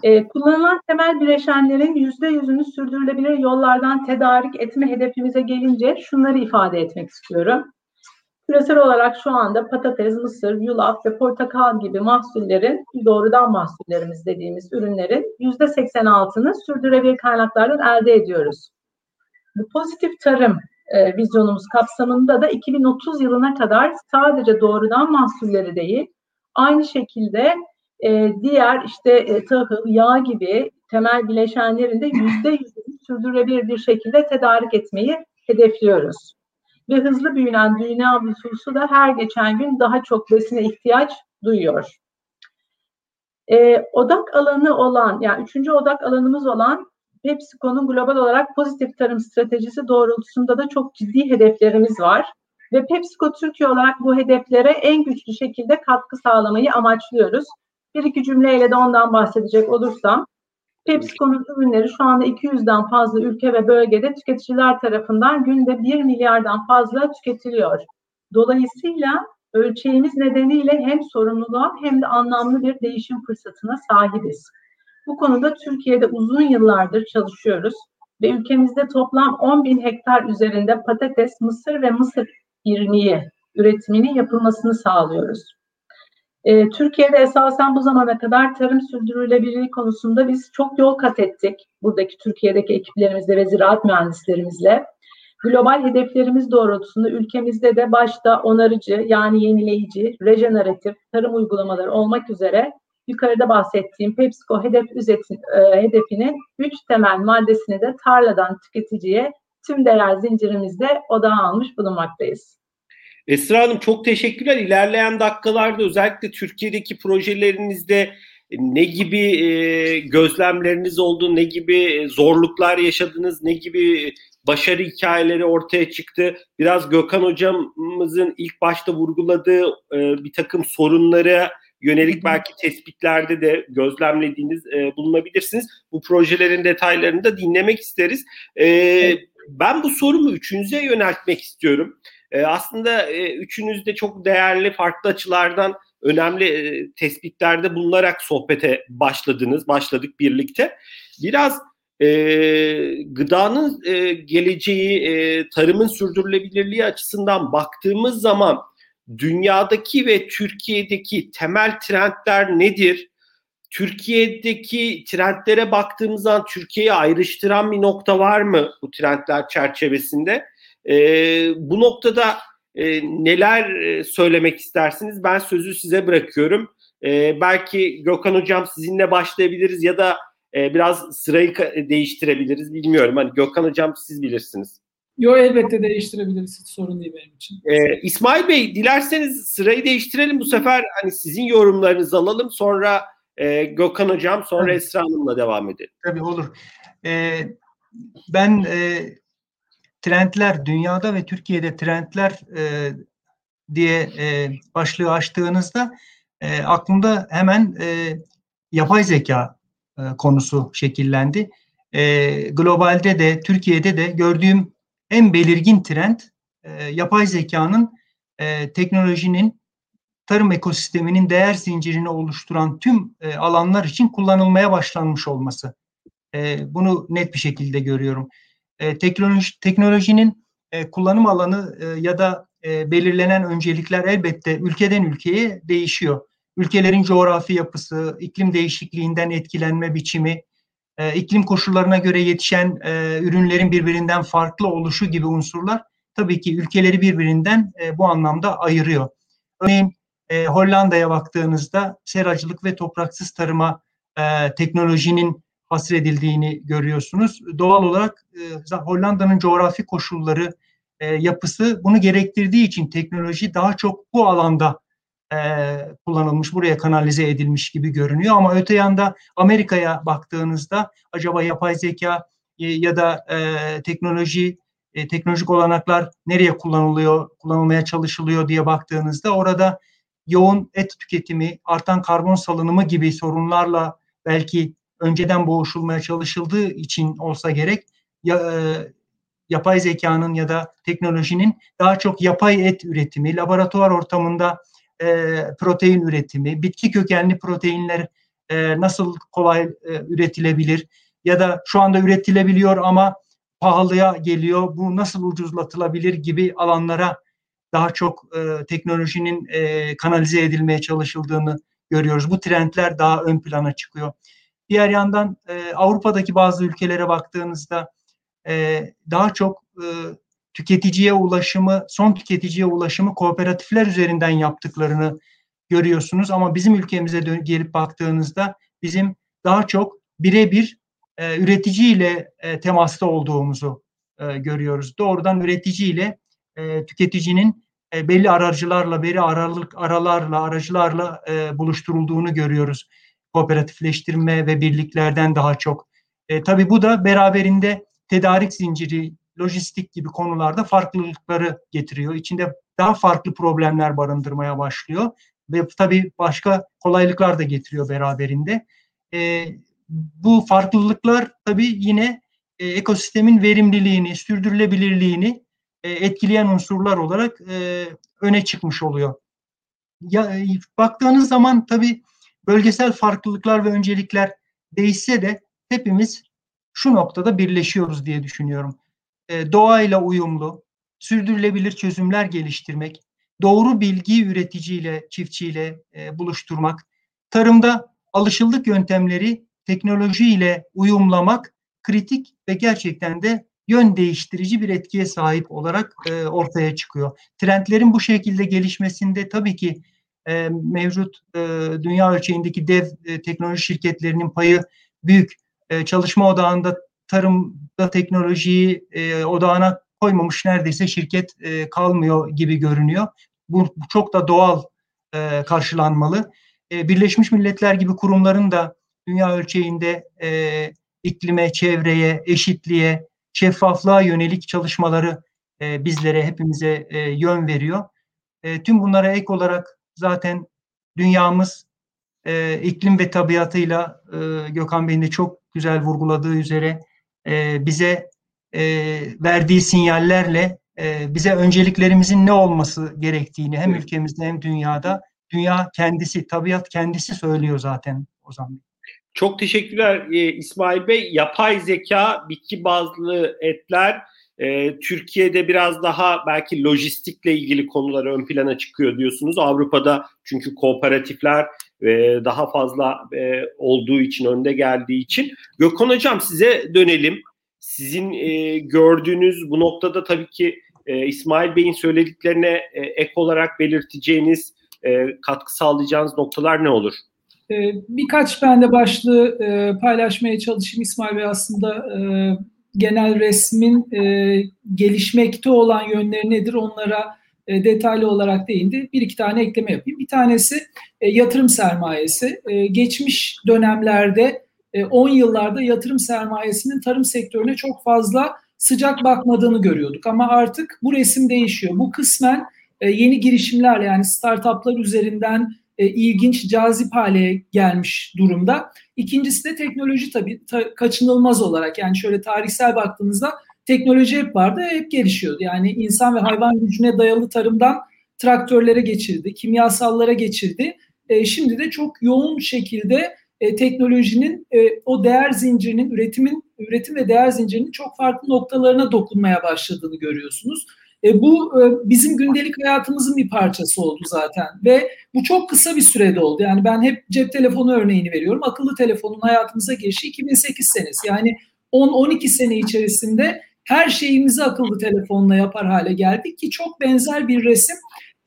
E, kullanılan temel bileşenlerin yüzde yüzünü sürdürülebilir yollardan tedarik etme hedefimize gelince şunları ifade etmek istiyorum. Küresel olarak şu anda patates, mısır, yulaf ve portakal gibi mahsullerin, doğrudan mahsullerimiz dediğimiz ürünlerin yüzde 86'ını sürdürülebilir kaynaklardan elde ediyoruz. Bu pozitif tarım e, vizyonumuz kapsamında da 2030 yılına kadar sadece doğrudan mahsulleri değil, aynı şekilde e, diğer işte e, tahıl, yağ gibi temel bileşenlerin de yüzde yüz sürdürülebilir bir şekilde tedarik etmeyi hedefliyoruz. Ve hızlı büyünen dünya nüfusu da her geçen gün daha çok besine ihtiyaç duyuyor. E, odak alanı olan, yani üçüncü odak alanımız olan PepsiCo'nun global olarak pozitif tarım stratejisi doğrultusunda da çok ciddi hedeflerimiz var. Ve PepsiCo Türkiye olarak bu hedeflere en güçlü şekilde katkı sağlamayı amaçlıyoruz. Bir iki cümleyle de ondan bahsedecek olursam, PepsiCo'nun ürünleri şu anda 200'den fazla ülke ve bölgede tüketiciler tarafından günde 1 milyardan fazla tüketiliyor. Dolayısıyla ölçeğimiz nedeniyle hem sorumluluğa hem de anlamlı bir değişim fırsatına sahibiz. Bu konuda Türkiye'de uzun yıllardır çalışıyoruz ve ülkemizde toplam 10 bin hektar üzerinde patates, mısır ve mısır irmiği üretiminin yapılmasını sağlıyoruz. E, Türkiye'de esasen bu zamana kadar tarım sürdürülebilirliği konusunda biz çok yol kat ettik. Buradaki Türkiye'deki ekiplerimizle ve ziraat mühendislerimizle. Global hedeflerimiz doğrultusunda ülkemizde de başta onarıcı yani yenileyici, rejeneratif tarım uygulamaları olmak üzere yukarıda bahsettiğim PepsiCo hedef üzetin, e, hedefinin üç temel maddesini de tarladan tüketiciye tüm değer zincirimizde odağa almış bulunmaktayız. Esra Hanım çok teşekkürler. İlerleyen dakikalarda özellikle Türkiye'deki projelerinizde ne gibi e, gözlemleriniz oldu, ne gibi zorluklar yaşadınız, ne gibi başarı hikayeleri ortaya çıktı. Biraz Gökhan hocamızın ilk başta vurguladığı e, bir takım sorunları yönelik belki tespitlerde de gözlemlediğiniz e, bulunabilirsiniz. Bu projelerin detaylarını da dinlemek isteriz. E, ben bu sorumu üçünüze yöneltmek istiyorum. E, aslında e, üçünüz de çok değerli farklı açılardan önemli e, tespitlerde bulunarak sohbete başladınız, başladık birlikte. Biraz e, gıdanın e, geleceği, e, tarımın sürdürülebilirliği açısından baktığımız zaman dünyadaki ve Türkiye'deki temel trendler nedir? Türkiye'deki trendlere baktığımız zaman Türkiye'yi ayrıştıran bir nokta var mı bu trendler çerçevesinde? E, bu noktada e, neler e, söylemek istersiniz? Ben sözü size bırakıyorum. E, belki Gökhan Hocam sizinle başlayabiliriz ya da e, biraz sırayı değiştirebiliriz bilmiyorum. Hani Gökhan Hocam siz bilirsiniz. Yo elbette değiştirebiliriz. Hiç sorun değil benim için. Ee, İsmail Bey dilerseniz sırayı değiştirelim. Bu sefer hani sizin yorumlarınızı alalım. Sonra e, Gökhan Hocam sonra. Esra Hanım'la devam edelim. Tabii olur. Ee, ben e, trendler dünyada ve Türkiye'de trendler e, diye e, başlığı açtığınızda e, aklımda hemen e, yapay zeka e, konusu şekillendi. E, globalde de Türkiye'de de gördüğüm en belirgin trend e, yapay zekanın e, teknolojinin tarım ekosisteminin değer zincirini oluşturan tüm e, alanlar için kullanılmaya başlanmış olması. E, bunu net bir şekilde görüyorum. E, teknoloji, teknolojinin e, kullanım alanı e, ya da e, belirlenen öncelikler elbette ülkeden ülkeye değişiyor. Ülkelerin coğrafi yapısı, iklim değişikliğinden etkilenme biçimi, e, iklim koşullarına göre yetişen e, ürünlerin birbirinden farklı oluşu gibi unsurlar tabii ki ülkeleri birbirinden e, bu anlamda ayırıyor. Örneğin e, Hollanda'ya baktığınızda seracılık ve topraksız tarıma e, teknolojinin hasredildiğini görüyorsunuz. Doğal olarak e, Hollanda'nın coğrafi koşulları, e, yapısı bunu gerektirdiği için teknoloji daha çok bu alanda e, kullanılmış, buraya kanalize edilmiş gibi görünüyor. Ama öte yanda Amerika'ya baktığınızda acaba yapay zeka e, ya da e, teknoloji, e, teknolojik olanaklar nereye kullanılıyor, kullanılmaya çalışılıyor diye baktığınızda orada yoğun et tüketimi, artan karbon salınımı gibi sorunlarla belki önceden boğuşulmaya çalışıldığı için olsa gerek ya, e, yapay zekanın ya da teknolojinin daha çok yapay et üretimi, laboratuvar ortamında e, protein üretimi, bitki kökenli proteinler e, nasıl kolay e, üretilebilir ya da şu anda üretilebiliyor ama pahalıya geliyor, bu nasıl ucuzlatılabilir gibi alanlara daha çok e, teknolojinin e, kanalize edilmeye çalışıldığını görüyoruz. Bu trendler daha ön plana çıkıyor. Diğer yandan e, Avrupa'daki bazı ülkelere baktığınızda e, daha çok e, tüketiciye ulaşımı, son tüketiciye ulaşımı kooperatifler üzerinden yaptıklarını görüyorsunuz. Ama bizim ülkemize dönüp gelip baktığınızda bizim daha çok birebir e, üreticiyle e, temasta olduğumuzu e, görüyoruz. Doğrudan üreticiyle e, tüketicinin e, belli aracılarla, belli aralık aralarla, aracılarla e, buluşturulduğunu görüyoruz. Kooperatifleştirme ve birliklerden daha çok. E, tabii bu da beraberinde tedarik zinciri, lojistik gibi konularda farklılıkları getiriyor. İçinde daha farklı problemler barındırmaya başlıyor ve tabii başka kolaylıklar da getiriyor beraberinde. E, bu farklılıklar tabii yine e, ekosistemin verimliliğini, sürdürülebilirliğini e, etkileyen unsurlar olarak e, öne çıkmış oluyor. Ya, e, baktığınız zaman tabii bölgesel farklılıklar ve öncelikler değişse de hepimiz şu noktada birleşiyoruz diye düşünüyorum. E, doğayla uyumlu, sürdürülebilir çözümler geliştirmek, doğru bilgi üreticiyle, çiftçiyle e, buluşturmak, tarımda alışıldık yöntemleri teknolojiyle uyumlamak kritik ve gerçekten de yön değiştirici bir etkiye sahip olarak e, ortaya çıkıyor. Trendlerin bu şekilde gelişmesinde tabii ki e, mevcut e, dünya ölçeğindeki dev e, teknoloji şirketlerinin payı büyük. E, çalışma odağında tarımda teknolojiyi e, odağına koymamış neredeyse şirket e, kalmıyor gibi görünüyor. Bu, bu çok da doğal e, karşılanmalı. e, Birleşmiş Milletler gibi kurumların da dünya ölçeğinde e, iklime, çevreye, eşitliğe, şeffaflığa yönelik çalışmaları e, bizlere, hepimize e, yön veriyor. E, tüm bunlara ek olarak zaten dünyamız e, iklim ve tabiatıyla e, Gökhan Bey'in de çok güzel vurguladığı üzere e, bize e, verdiği sinyallerle e, bize önceliklerimizin ne olması gerektiğini hem ülkemizde hem dünyada dünya kendisi, tabiat kendisi söylüyor zaten o zaman. Çok teşekkürler e, İsmail Bey. Yapay zeka, bitki bazlı etler, e, Türkiye'de biraz daha belki lojistikle ilgili konular ön plana çıkıyor diyorsunuz. Avrupa'da çünkü kooperatifler e, daha fazla e, olduğu için, önde geldiği için. Gökhan Hocam size dönelim. Sizin e, gördüğünüz bu noktada tabii ki e, İsmail Bey'in söylediklerine e, ek olarak belirteceğiniz, e, katkı sağlayacağınız noktalar ne olur? Ee, birkaç ben de başlığı e, paylaşmaya çalışayım. İsmail Bey aslında e, genel resmin e, gelişmekte olan yönleri nedir onlara detaylı olarak değindi. Bir iki tane ekleme yapayım. Bir tanesi yatırım sermayesi. Geçmiş dönemlerde 10 yıllarda yatırım sermayesinin tarım sektörüne çok fazla sıcak bakmadığını görüyorduk. Ama artık bu resim değişiyor. Bu kısmen yeni girişimler yani startuplar üzerinden e, ilginç, cazip hale gelmiş durumda. İkincisi de teknoloji tabii ta, kaçınılmaz olarak yani şöyle tarihsel baktığımızda teknoloji hep vardı, hep gelişiyordu. Yani insan ve hayvan gücüne dayalı tarımdan traktörlere geçirdi, kimyasallara geçirdi. E, şimdi de çok yoğun şekilde e, teknolojinin e, o değer zincirinin üretimin üretim ve değer zincirinin çok farklı noktalarına dokunmaya başladığını görüyorsunuz. E, bu e, bizim gündelik hayatımızın bir parçası oldu zaten ve bu çok kısa bir sürede oldu. Yani ben hep cep telefonu örneğini veriyorum. Akıllı telefonun hayatımıza girişi 2008 senesi. Yani 10-12 sene içerisinde her şeyimizi akıllı telefonla yapar hale geldik ki çok benzer bir resim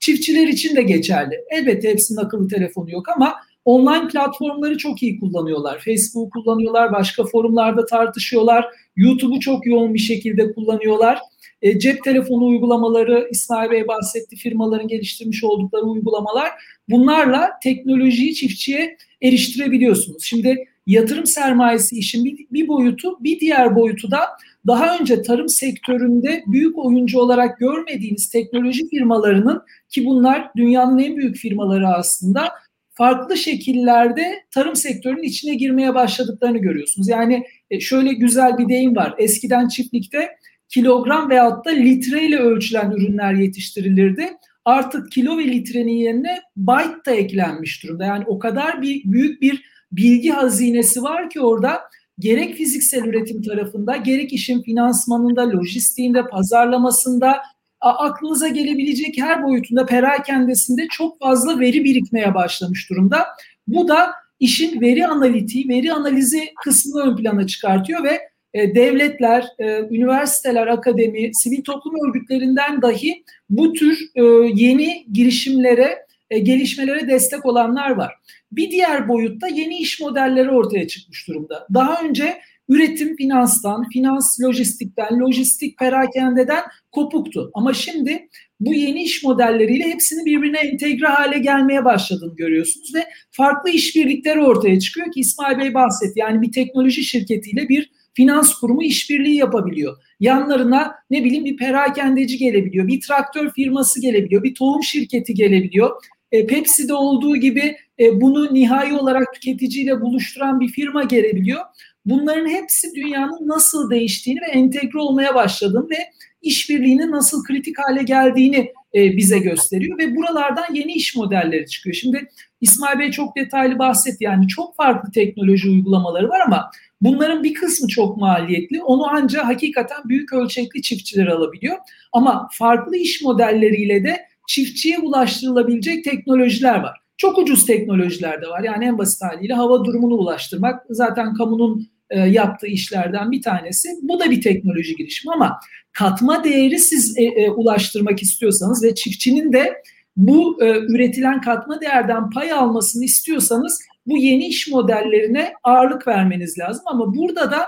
çiftçiler için de geçerli. Elbette hepsinin akıllı telefonu yok ama online platformları çok iyi kullanıyorlar. Facebook kullanıyorlar, başka forumlarda tartışıyorlar. YouTube'u çok yoğun bir şekilde kullanıyorlar. E, cep telefonu uygulamaları, İsmail Bey bahsetti, firmaların geliştirmiş oldukları uygulamalar. Bunlarla teknolojiyi çiftçiye eriştirebiliyorsunuz. Şimdi yatırım sermayesi işin bir, bir boyutu, bir diğer boyutu da daha önce tarım sektöründe büyük oyuncu olarak görmediğiniz teknoloji firmalarının ki bunlar dünyanın en büyük firmaları aslında farklı şekillerde tarım sektörünün içine girmeye başladıklarını görüyorsunuz. Yani e, şöyle güzel bir deyim var. Eskiden çiftlikte kilogram veyahut da litreyle ölçülen ürünler yetiştirilirdi. Artık kilo ve litrenin yerine byte da eklenmiş durumda. Yani o kadar bir büyük bir bilgi hazinesi var ki orada gerek fiziksel üretim tarafında gerek işin finansmanında, lojistiğinde, pazarlamasında aklınıza gelebilecek her boyutunda perakendesinde çok fazla veri birikmeye başlamış durumda. Bu da işin veri analitiği, veri analizi kısmını ön plana çıkartıyor ve e, devletler, e, üniversiteler, akademi, sivil toplum örgütlerinden dahi bu tür e, yeni girişimlere, gelişmelere destek olanlar var. Bir diğer boyutta yeni iş modelleri ortaya çıkmış durumda. Daha önce üretim finanstan, finans lojistikten, lojistik perakendeden kopuktu. Ama şimdi bu yeni iş modelleriyle hepsini birbirine entegre hale gelmeye başladığını görüyorsunuz ve farklı işbirlikleri ortaya çıkıyor ki İsmail Bey bahsetti. Yani bir teknoloji şirketiyle bir finans kurumu işbirliği yapabiliyor. Yanlarına ne bileyim bir perakendeci gelebiliyor, bir traktör firması gelebiliyor, bir tohum şirketi gelebiliyor. E, Pepsi'de olduğu gibi e, bunu nihai olarak tüketiciyle buluşturan bir firma gelebiliyor. Bunların hepsi dünyanın nasıl değiştiğini ve entegre olmaya başladığını ve işbirliğinin nasıl kritik hale geldiğini e, bize gösteriyor ve buralardan yeni iş modelleri çıkıyor. Şimdi İsmail Bey çok detaylı bahsetti yani çok farklı teknoloji uygulamaları var ama Bunların bir kısmı çok maliyetli. Onu ancak hakikaten büyük ölçekli çiftçiler alabiliyor. Ama farklı iş modelleriyle de çiftçiye ulaştırılabilecek teknolojiler var. Çok ucuz teknolojiler de var. Yani en basit haliyle hava durumunu ulaştırmak zaten kamunun e, yaptığı işlerden bir tanesi. Bu da bir teknoloji girişimi ama katma değeri siz e, e, ulaştırmak istiyorsanız ve çiftçinin de bu e, üretilen katma değerden pay almasını istiyorsanız bu yeni iş modellerine ağırlık vermeniz lazım. Ama burada da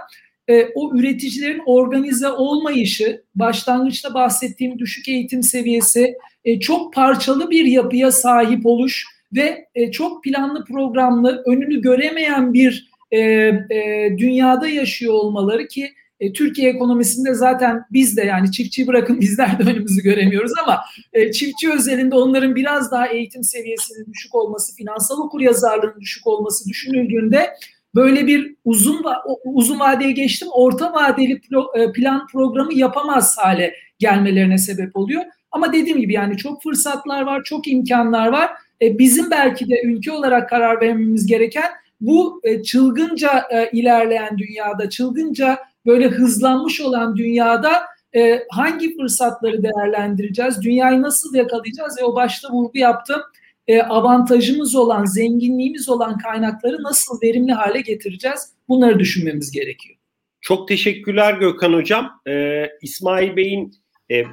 e, o üreticilerin organize olmayışı, başlangıçta bahsettiğim düşük eğitim seviyesi, e, çok parçalı bir yapıya sahip oluş ve e, çok planlı programlı önünü göremeyen bir e, e, dünyada yaşıyor olmaları ki e, Türkiye ekonomisinde zaten biz de yani çiftçi bırakın bizler de önümüzü göremiyoruz ama e, çiftçi özelinde onların biraz daha eğitim seviyesinin düşük olması, finansal okuryazarlığının düşük olması düşünüldüğünde böyle bir uzun uzun vadeye geçtim orta vadeli e, plan programı yapamaz hale gelmelerine sebep oluyor. Ama dediğim gibi yani çok fırsatlar var, çok imkanlar var. E, bizim belki de ülke olarak karar vermemiz gereken bu e, çılgınca e, ilerleyen dünyada, çılgınca böyle hızlanmış olan dünyada e, hangi fırsatları değerlendireceğiz, dünyayı nasıl yakalayacağız ve o başta vurgu yaptım e, avantajımız olan, zenginliğimiz olan kaynakları nasıl verimli hale getireceğiz? Bunları düşünmemiz gerekiyor. Çok teşekkürler Gökhan Hocam. Ee, İsmail Bey'in e,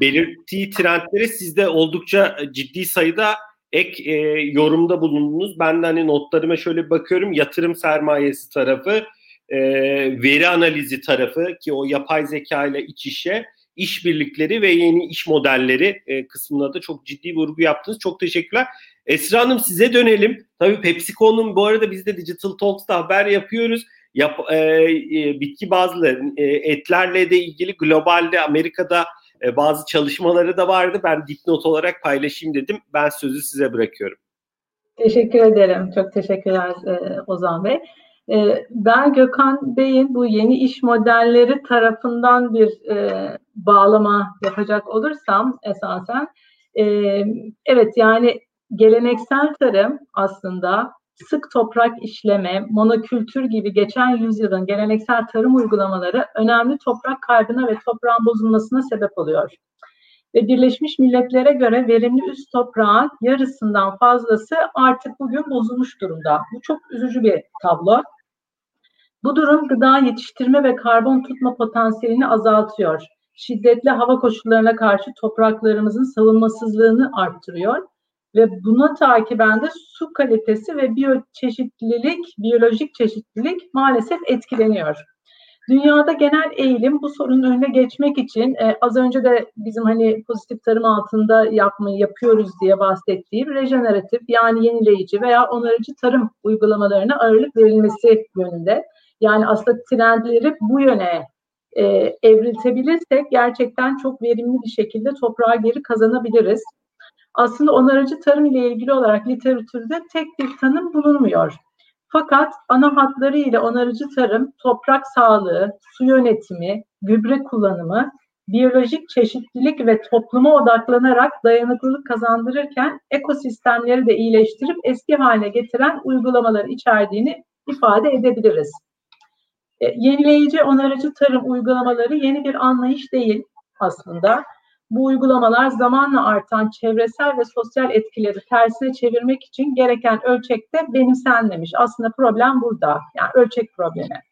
belirttiği trendlere siz de oldukça ciddi sayıda ek e, yorumda bulundunuz. Ben de hani notlarıma şöyle bakıyorum. Yatırım sermayesi tarafı, e, veri analizi tarafı ki o yapay zeka ile iç işe, işbirlikleri ve yeni iş modelleri e, kısmında da çok ciddi vurgu yaptınız. Çok teşekkürler. Esra Hanım size dönelim. Tabii PepsiCo'nun bu arada biz de Digital Talks'ta haber yapıyoruz. Yap, e, e, bitki bazlı e, etlerle de ilgili globalde Amerika'da e, bazı çalışmaları da vardı. Ben dipnot olarak paylaşayım dedim. Ben sözü size bırakıyorum. Teşekkür ederim. Çok teşekkürler e, Ozan Bey. E, ben Gökhan Bey'in bu yeni iş modelleri tarafından bir e, bağlama yapacak olursam esasen e, evet yani geleneksel tarım aslında sık toprak işleme, monokültür gibi geçen yüzyılın geleneksel tarım uygulamaları önemli toprak kaybına ve toprağın bozulmasına sebep oluyor. Ve Birleşmiş Milletler'e göre verimli üst toprağın yarısından fazlası artık bugün bozulmuş durumda. Bu çok üzücü bir tablo. Bu durum gıda yetiştirme ve karbon tutma potansiyelini azaltıyor. Şiddetli hava koşullarına karşı topraklarımızın savunmasızlığını arttırıyor ve buna takiben de su kalitesi ve biyoçeşitlilik, biyolojik çeşitlilik maalesef etkileniyor. Dünyada genel eğilim bu sorunun önüne geçmek için e, az önce de bizim hani pozitif tarım altında yapmayı yapıyoruz diye bahsettiğim rejeneratif yani yenileyici veya onarıcı tarım uygulamalarına ağırlık verilmesi yönünde. Yani aslında trendleri bu yöne e, evriltebilirsek gerçekten çok verimli bir şekilde toprağa geri kazanabiliriz aslında onarıcı tarım ile ilgili olarak literatürde tek bir tanım bulunmuyor. Fakat ana hatları ile onarıcı tarım, toprak sağlığı, su yönetimi, gübre kullanımı, biyolojik çeşitlilik ve topluma odaklanarak dayanıklılık kazandırırken ekosistemleri de iyileştirip eski haline getiren uygulamalar içerdiğini ifade edebiliriz. E, yenileyici onarıcı tarım uygulamaları yeni bir anlayış değil aslında bu uygulamalar zamanla artan çevresel ve sosyal etkileri tersine çevirmek için gereken ölçekte benimsenmemiş. Aslında problem burada. Yani ölçek problemi.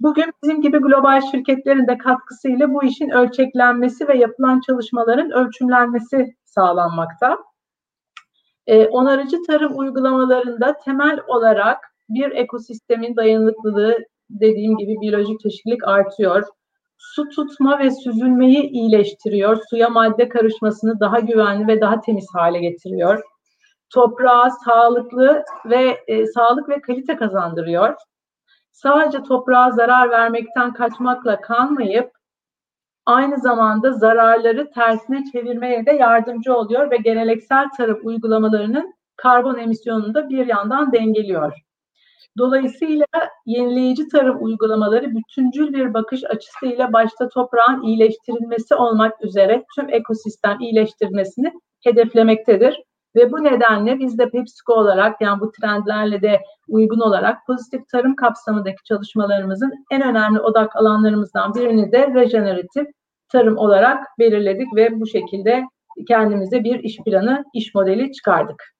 Bugün bizim gibi global şirketlerin de katkısıyla bu işin ölçeklenmesi ve yapılan çalışmaların ölçümlenmesi sağlanmakta. Ee, onarıcı tarım uygulamalarında temel olarak bir ekosistemin dayanıklılığı dediğim gibi biyolojik çeşitlilik artıyor su tutma ve süzülmeyi iyileştiriyor. Suya madde karışmasını daha güvenli ve daha temiz hale getiriyor. Toprağa sağlıklı ve e, sağlık ve kalite kazandırıyor. Sadece toprağa zarar vermekten kaçmakla kalmayıp aynı zamanda zararları tersine çevirmeye de yardımcı oluyor ve geleneksel tarım uygulamalarının karbon emisyonunu da bir yandan dengeliyor. Dolayısıyla yenileyici tarım uygulamaları bütüncül bir bakış açısıyla başta toprağın iyileştirilmesi olmak üzere tüm ekosistem iyileştirmesini hedeflemektedir. Ve bu nedenle biz de PepsiCo olarak yani bu trendlerle de uygun olarak pozitif tarım kapsamındaki çalışmalarımızın en önemli odak alanlarımızdan birini de rejeneratif tarım olarak belirledik ve bu şekilde kendimize bir iş planı, iş modeli çıkardık.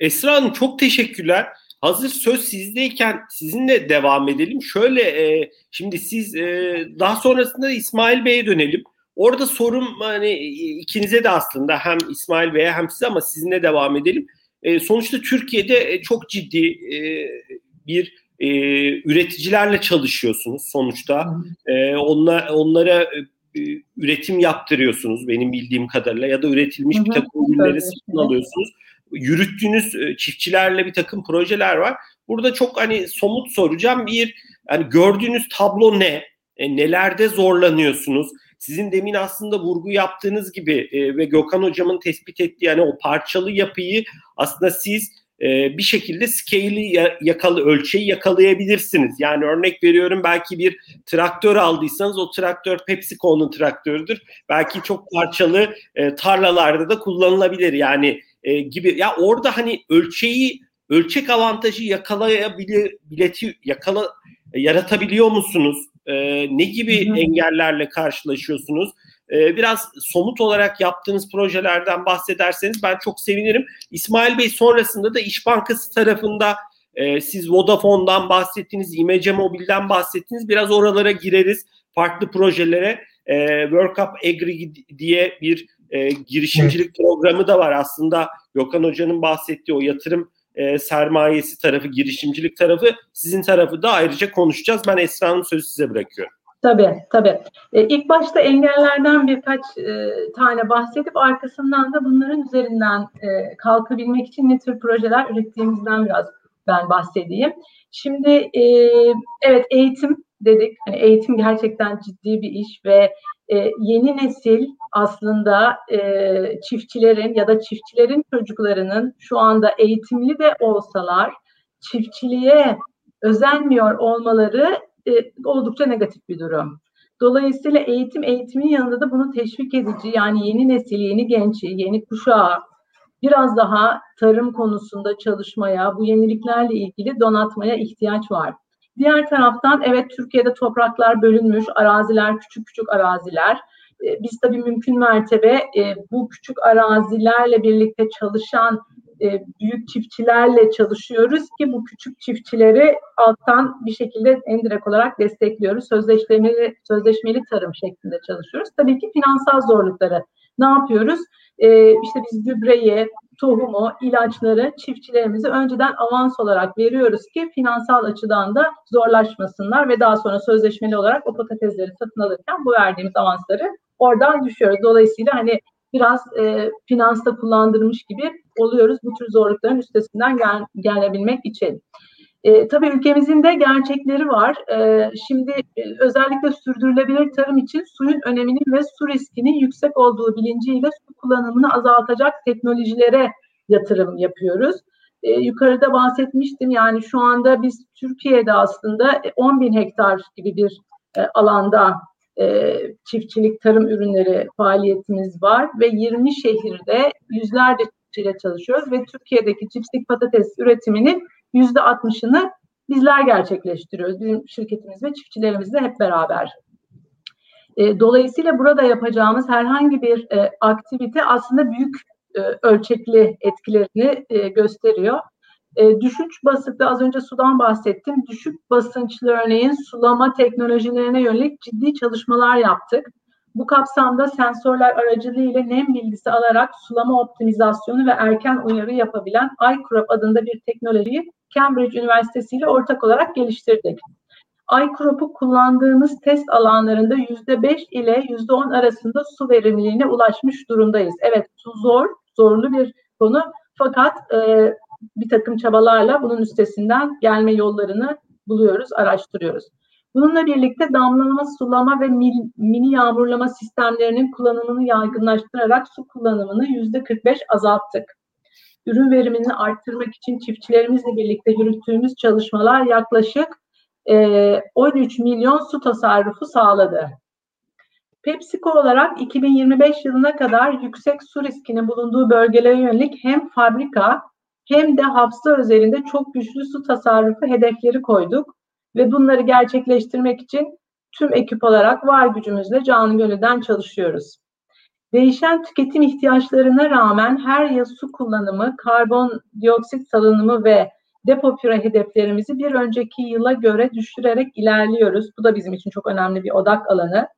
Esra Hanım çok teşekkürler. Hazır söz sizdeyken sizinle devam edelim. Şöyle e, şimdi siz e, daha sonrasında İsmail Bey'e dönelim. Orada sorum hani ikinize de aslında hem İsmail Bey'e hem size ama sizinle devam edelim. E, sonuçta Türkiye'de e, çok ciddi e, bir e, üreticilerle çalışıyorsunuz sonuçta. E, onla, onlara e, üretim yaptırıyorsunuz benim bildiğim kadarıyla ya da üretilmiş bir takım ürünleri satın alıyorsunuz yürüttüğünüz e, çiftçilerle bir takım projeler var. Burada çok hani somut soracağım bir yani gördüğünüz tablo ne? E, nelerde zorlanıyorsunuz? Sizin demin aslında vurgu yaptığınız gibi e, ve Gökhan hocamın tespit ettiği yani o parçalı yapıyı aslında siz e, bir şekilde scale'i yakalı ölçeği yakalayabilirsiniz. Yani örnek veriyorum belki bir traktör aldıysanız o traktör PepsiCo'nun traktörüdür. Belki çok parçalı e, tarlalarda da kullanılabilir. Yani e, gibi ya orada hani ölçeği ölçek avantajı yakalayabilir bileti yakala yaratabiliyor musunuz? E, ne gibi hı hı. engellerle karşılaşıyorsunuz? E, biraz somut olarak yaptığınız projelerden bahsederseniz ben çok sevinirim. İsmail Bey sonrasında da İş Bankası tarafında e, siz Vodafone'dan bahsettiniz, İmece Mobil'den bahsettiniz. Biraz oralara gireriz. Farklı projelere e, Work Up Agri diye bir e, girişimcilik programı da var. Aslında Gökhan Hoca'nın bahsettiği o yatırım e, sermayesi tarafı, girişimcilik tarafı sizin tarafı da ayrıca konuşacağız. Ben Esra'nın sözü size bırakıyorum. Tabii, tabii. E, ilk başta engellerden birkaç e, tane bahsedip arkasından da bunların üzerinden e, kalkabilmek için ne tür projeler ürettiğimizden biraz ben bahsedeyim. Şimdi e, evet eğitim dedik. Hani eğitim gerçekten ciddi bir iş ve e, yeni nesil aslında e, çiftçilerin ya da çiftçilerin çocuklarının şu anda eğitimli de olsalar çiftçiliğe özenmiyor olmaları e, oldukça negatif bir durum. Dolayısıyla eğitim eğitimin yanında da bunu teşvik edici yani yeni nesil, yeni genci, yeni kuşağı biraz daha tarım konusunda çalışmaya, bu yeniliklerle ilgili donatmaya ihtiyaç var. Diğer taraftan evet Türkiye'de topraklar bölünmüş, araziler küçük küçük araziler. Ee, biz tabii mümkün mertebe e, bu küçük arazilerle birlikte çalışan e, büyük çiftçilerle çalışıyoruz ki bu küçük çiftçileri alttan bir şekilde endirek olarak destekliyoruz. Sözleşmeli, sözleşmeli tarım şeklinde çalışıyoruz. Tabii ki finansal zorlukları ne yapıyoruz? E, işte biz gübreyi, tohumu, ilaçları çiftçilerimize önceden avans olarak veriyoruz ki finansal açıdan da zorlaşmasınlar ve daha sonra sözleşmeli olarak o patatesleri satın alırken bu verdiğimiz avansları oradan düşüyoruz. Dolayısıyla hani biraz e, finansta kullandırmış gibi oluyoruz bu tür zorlukların üstesinden gel, gelebilmek için. E, tabii ülkemizin de gerçekleri var. E, şimdi e, özellikle sürdürülebilir tarım için suyun öneminin ve su riskinin yüksek olduğu bilinciyle su kullanımını azaltacak teknolojilere yatırım yapıyoruz. E, yukarıda bahsetmiştim yani şu anda biz Türkiye'de aslında 10 bin hektar gibi bir e, alanda e, çiftçilik, tarım ürünleri faaliyetimiz var ve 20 şehirde yüzlerce çiftçiyle çalışıyoruz ve Türkiye'deki çiftlik patates üretiminin yüzde 60'ını bizler gerçekleştiriyoruz. Bizim şirketimiz ve çiftçilerimizle hep beraber. E, dolayısıyla burada yapacağımız herhangi bir e, aktivite aslında büyük e, ölçekli etkilerini gösteriyor. Düşük basıkta az önce sudan bahsettim. Düşük basınçlı örneğin sulama teknolojilerine yönelik ciddi çalışmalar yaptık. Bu kapsamda sensörler aracılığıyla nem bilgisi alarak sulama optimizasyonu ve erken uyarı yapabilen iCrop adında bir teknolojiyi Cambridge Üniversitesi ile ortak olarak geliştirdik. iCrop'u kullandığımız test alanlarında %5 ile %10 arasında su verimliliğine ulaşmış durumdayız. Evet su zor, zorlu bir konu fakat e, bir takım çabalarla bunun üstesinden gelme yollarını buluyoruz, araştırıyoruz. Bununla birlikte damlama, sulama ve mini yağmurlama sistemlerinin kullanımını yaygınlaştırarak su kullanımını yüzde 45 azalttık. Ürün verimini arttırmak için çiftçilerimizle birlikte yürüttüğümüz çalışmalar yaklaşık 13 milyon su tasarrufu sağladı. PepsiCo olarak 2025 yılına kadar yüksek su riskinin bulunduğu bölgelere yönelik hem fabrika hem de hafıza özelinde çok güçlü su tasarrufu hedefleri koyduk ve bunları gerçekleştirmek için tüm ekip olarak var gücümüzle canı gönülden çalışıyoruz. Değişen tüketim ihtiyaçlarına rağmen her yıl su kullanımı, karbon dioksit salınımı ve depo püre hedeflerimizi bir önceki yıla göre düşürerek ilerliyoruz. Bu da bizim için çok önemli bir odak alanı.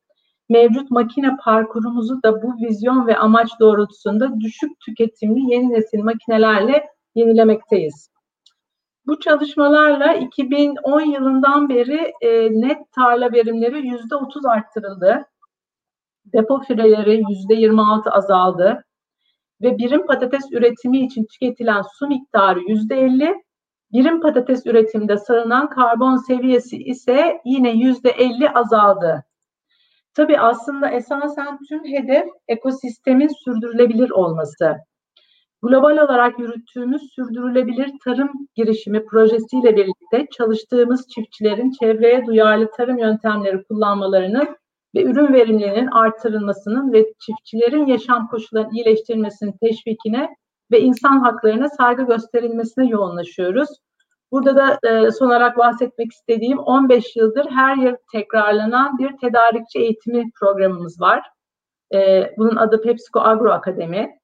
Mevcut makine parkurumuzu da bu vizyon ve amaç doğrultusunda düşük tüketimli yeni nesil makinelerle yenilemekteyiz. Bu çalışmalarla 2010 yılından beri e, net tarla verimleri yüzde 30 arttırıldı. Depo fireleri yüzde 26 azaldı. ve birim patates üretimi için tüketilen su miktarı yüzde elli, birim patates üretiminde sığınan karbon seviyesi ise yine yüzde elli azaldı. Tabii aslında esasen tüm hedef ekosistemin sürdürülebilir olması. Global olarak yürüttüğümüz sürdürülebilir tarım girişimi projesiyle birlikte çalıştığımız çiftçilerin çevreye duyarlı tarım yöntemleri kullanmalarının ve ürün verimliliğinin artırılmasının ve çiftçilerin yaşam koşullarının iyileştirilmesinin teşvikine ve insan haklarına saygı gösterilmesine yoğunlaşıyoruz. Burada da e, son olarak bahsetmek istediğim 15 yıldır her yıl tekrarlanan bir tedarikçi eğitimi programımız var. E, bunun adı PepsiCo Agro Akademi.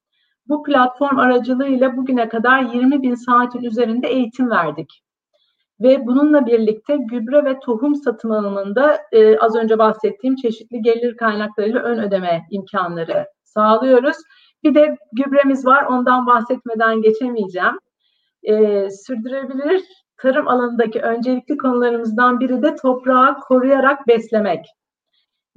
Bu platform aracılığıyla bugüne kadar 20 bin saatin üzerinde eğitim verdik. Ve bununla birlikte gübre ve tohum satın alımında e, az önce bahsettiğim çeşitli gelir kaynaklarıyla ön ödeme imkanları sağlıyoruz. Bir de gübremiz var, ondan bahsetmeden geçemeyeceğim. E, sürdürülebilir tarım alanındaki öncelikli konularımızdan biri de toprağı koruyarak beslemek.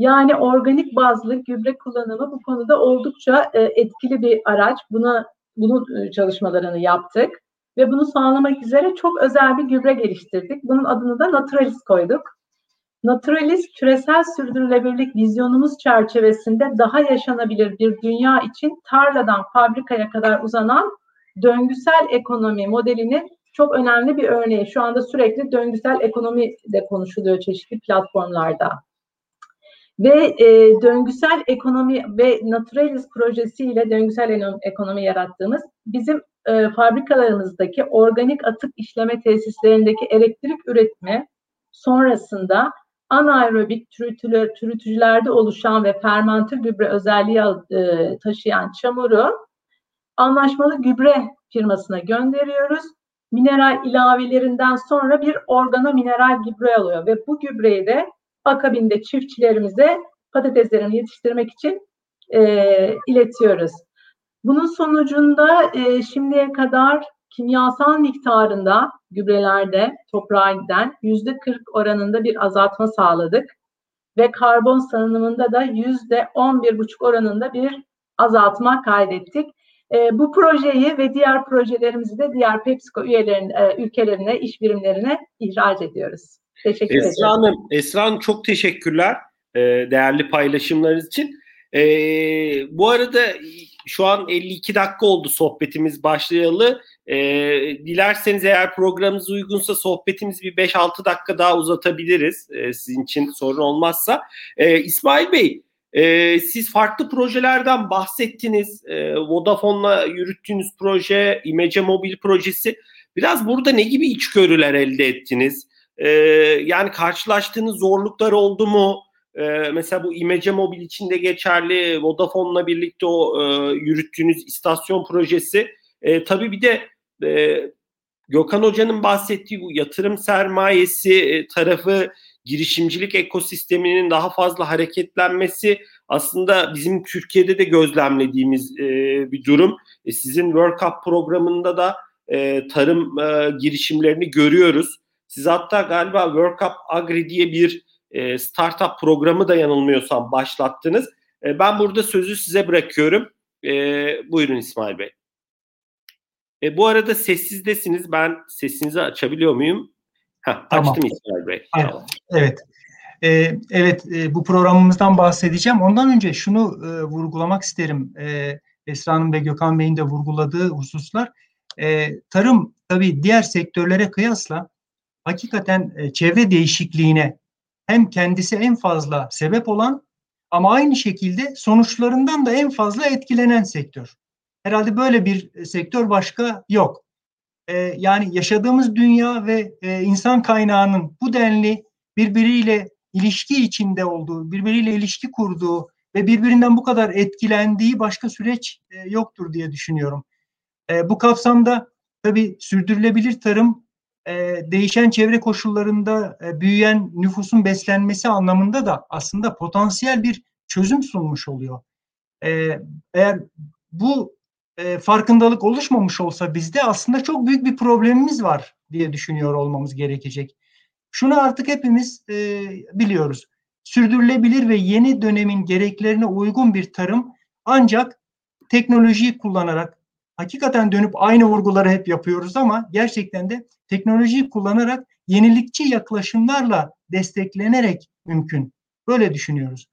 Yani organik bazlı gübre kullanımı bu konuda oldukça e, etkili bir araç. Buna bunun e, çalışmalarını yaptık ve bunu sağlamak üzere çok özel bir gübre geliştirdik. Bunun adını da Naturalis koyduk. Naturalis küresel sürdürülebilirlik vizyonumuz çerçevesinde daha yaşanabilir bir dünya için tarladan fabrikaya kadar uzanan döngüsel ekonomi modelinin çok önemli bir örneği. Şu anda sürekli döngüsel ekonomi de konuşuluyor çeşitli platformlarda. Ve e, döngüsel ekonomi ve Naturalis projesiyle döngüsel ekonomi yarattığımız bizim e, fabrikalarımızdaki organik atık işleme tesislerindeki elektrik üretimi sonrasında anaerobik türütüler, türütücülerde oluşan ve fermente gübre özelliği e, taşıyan çamuru anlaşmalı gübre firmasına gönderiyoruz. Mineral ilavelerinden sonra bir organo mineral gübre alıyor ve bu gübreyi de akabinde çiftçilerimize patateslerini yetiştirmek için e, iletiyoruz. Bunun sonucunda e, şimdiye kadar kimyasal miktarında gübrelerde toprağa giden yüzde 40 oranında bir azaltma sağladık ve karbon salınımında da yüzde 11,5 oranında bir azaltma kaydettik. E, bu projeyi ve diğer projelerimizi de diğer PepsiCo üyelerine, e, ülkelerine, iş birimlerine ihraç ediyoruz. Teşekkür Esra ederim. Hanım, Esra Hanım çok teşekkürler e, değerli paylaşımlarınız için. E, bu arada şu an 52 dakika oldu sohbetimiz başlayalı. E, dilerseniz eğer programımız uygunsa sohbetimizi bir 5-6 dakika daha uzatabiliriz. E, sizin için sorun olmazsa. E, İsmail Bey, e, siz farklı projelerden bahsettiniz. E, Vodafone'la yürüttüğünüz proje, İmece Mobil projesi. Biraz burada ne gibi içgörüler elde ettiniz? E, yani karşılaştığınız zorluklar oldu mu? E, mesela bu İmece Mobil içinde geçerli Vodafone'la birlikte o e, yürüttüğünüz istasyon projesi. E, tabii bir de e, Gökhan Hoca'nın bahsettiği bu yatırım sermayesi e, tarafı girişimcilik ekosisteminin daha fazla hareketlenmesi aslında bizim Türkiye'de de gözlemlediğimiz e, bir durum. E, sizin World Cup programında da e, tarım e, girişimlerini görüyoruz. Siz hatta galiba World Cup Agri diye bir e, startup programı da yanılmıyorsam başlattınız. E, ben burada sözü size bırakıyorum. E, buyurun İsmail Bey. E, bu arada sessizdesiniz. Ben sesinizi açabiliyor muyum? Heh, tamam. Açtım İsmail Bey. Evet. Evet. Ee, evet e, bu programımızdan bahsedeceğim. Ondan önce şunu e, vurgulamak isterim. E, Esra Hanım ve Gökhan Bey'in de vurguladığı hususlar. E, tarım tabii diğer sektörlere kıyasla hakikaten e, çevre değişikliğine hem kendisi en fazla sebep olan ama aynı şekilde sonuçlarından da en fazla etkilenen sektör. Herhalde böyle bir sektör başka yok. Ee, yani yaşadığımız dünya ve e, insan kaynağının bu denli birbiriyle ilişki içinde olduğu, birbiriyle ilişki kurduğu ve birbirinden bu kadar etkilendiği başka süreç e, yoktur diye düşünüyorum. E, bu kapsamda tabii sürdürülebilir tarım e, değişen çevre koşullarında e, büyüyen nüfusun beslenmesi anlamında da aslında potansiyel bir çözüm sunmuş oluyor. E, eğer bu e, farkındalık oluşmamış olsa bizde aslında çok büyük bir problemimiz var diye düşünüyor olmamız gerekecek. Şunu artık hepimiz e, biliyoruz. Sürdürülebilir ve yeni dönemin gereklerine uygun bir tarım ancak teknolojiyi kullanarak hakikaten dönüp aynı vurguları hep yapıyoruz ama gerçekten de teknolojiyi kullanarak yenilikçi yaklaşımlarla desteklenerek mümkün. Böyle düşünüyoruz.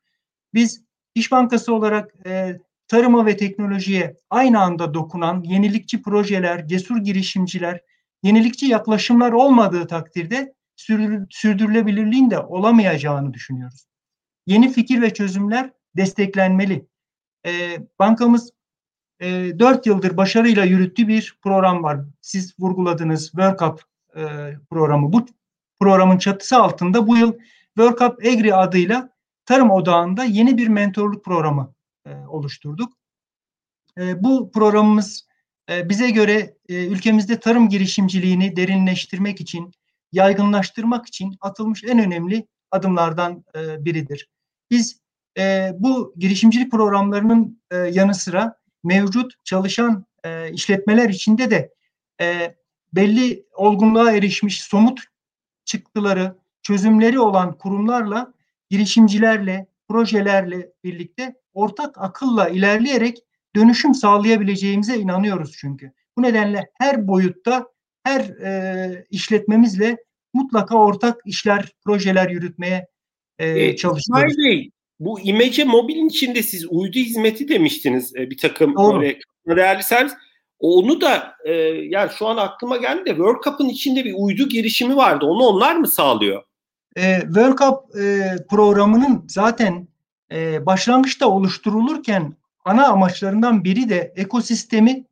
Biz İş Bankası olarak e, tarıma ve teknolojiye aynı anda dokunan yenilikçi projeler, cesur girişimciler, yenilikçi yaklaşımlar olmadığı takdirde sürdürülebilirliğin de olamayacağını düşünüyoruz. Yeni fikir ve çözümler desteklenmeli. E, bankamız e, 4 yıldır başarıyla yürüttüğü bir program var. Siz vurguladınız World Cup e, programı. Bu programın çatısı altında bu yıl World Cup Agri adıyla Tarım Odağı'nda yeni bir mentorluk programı e, oluşturduk. E, bu programımız bize göre ülkemizde tarım girişimciliğini derinleştirmek için, yaygınlaştırmak için atılmış en önemli adımlardan biridir. Biz bu girişimcilik programlarının yanı sıra mevcut çalışan e, işletmeler içinde de e, belli olgunluğa erişmiş somut çıktıları, çözümleri olan kurumlarla, girişimcilerle, projelerle birlikte ortak akılla ilerleyerek dönüşüm sağlayabileceğimize inanıyoruz çünkü. Bu nedenle her boyutta her e, işletmemizle mutlaka ortak işler, projeler yürütmeye e, e, çalışıyoruz. Bey, bu imece mobilin içinde siz uydu hizmeti demiştiniz e, bir takım Doğru. böyle değerli servis. Onu da e, yani şu an aklıma geldi de World Cup'ın içinde bir uydu girişimi vardı. Onu onlar mı sağlıyor? E, World Cup e, programının zaten e, başlangıçta oluşturulurken ana amaçlarından biri de ekosistemi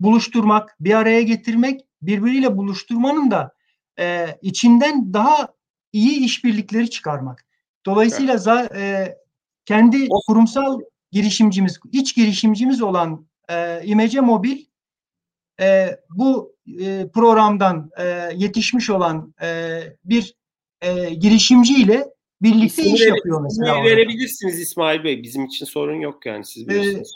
buluşturmak, bir araya getirmek, birbiriyle buluşturmanın da e, içinden daha iyi işbirlikleri çıkarmak. Dolayısıyla evet. e, kendi kurumsal girişimcimiz, iç girişimcimiz olan e, İmece Mobil e, bu e, programdan e, yetişmiş olan e, bir e, girişimciyle birlikte İsmini iş yapıyor mesela. Verebilirsiniz İsmail Bey. Bizim için sorun yok yani siz bilirsiniz.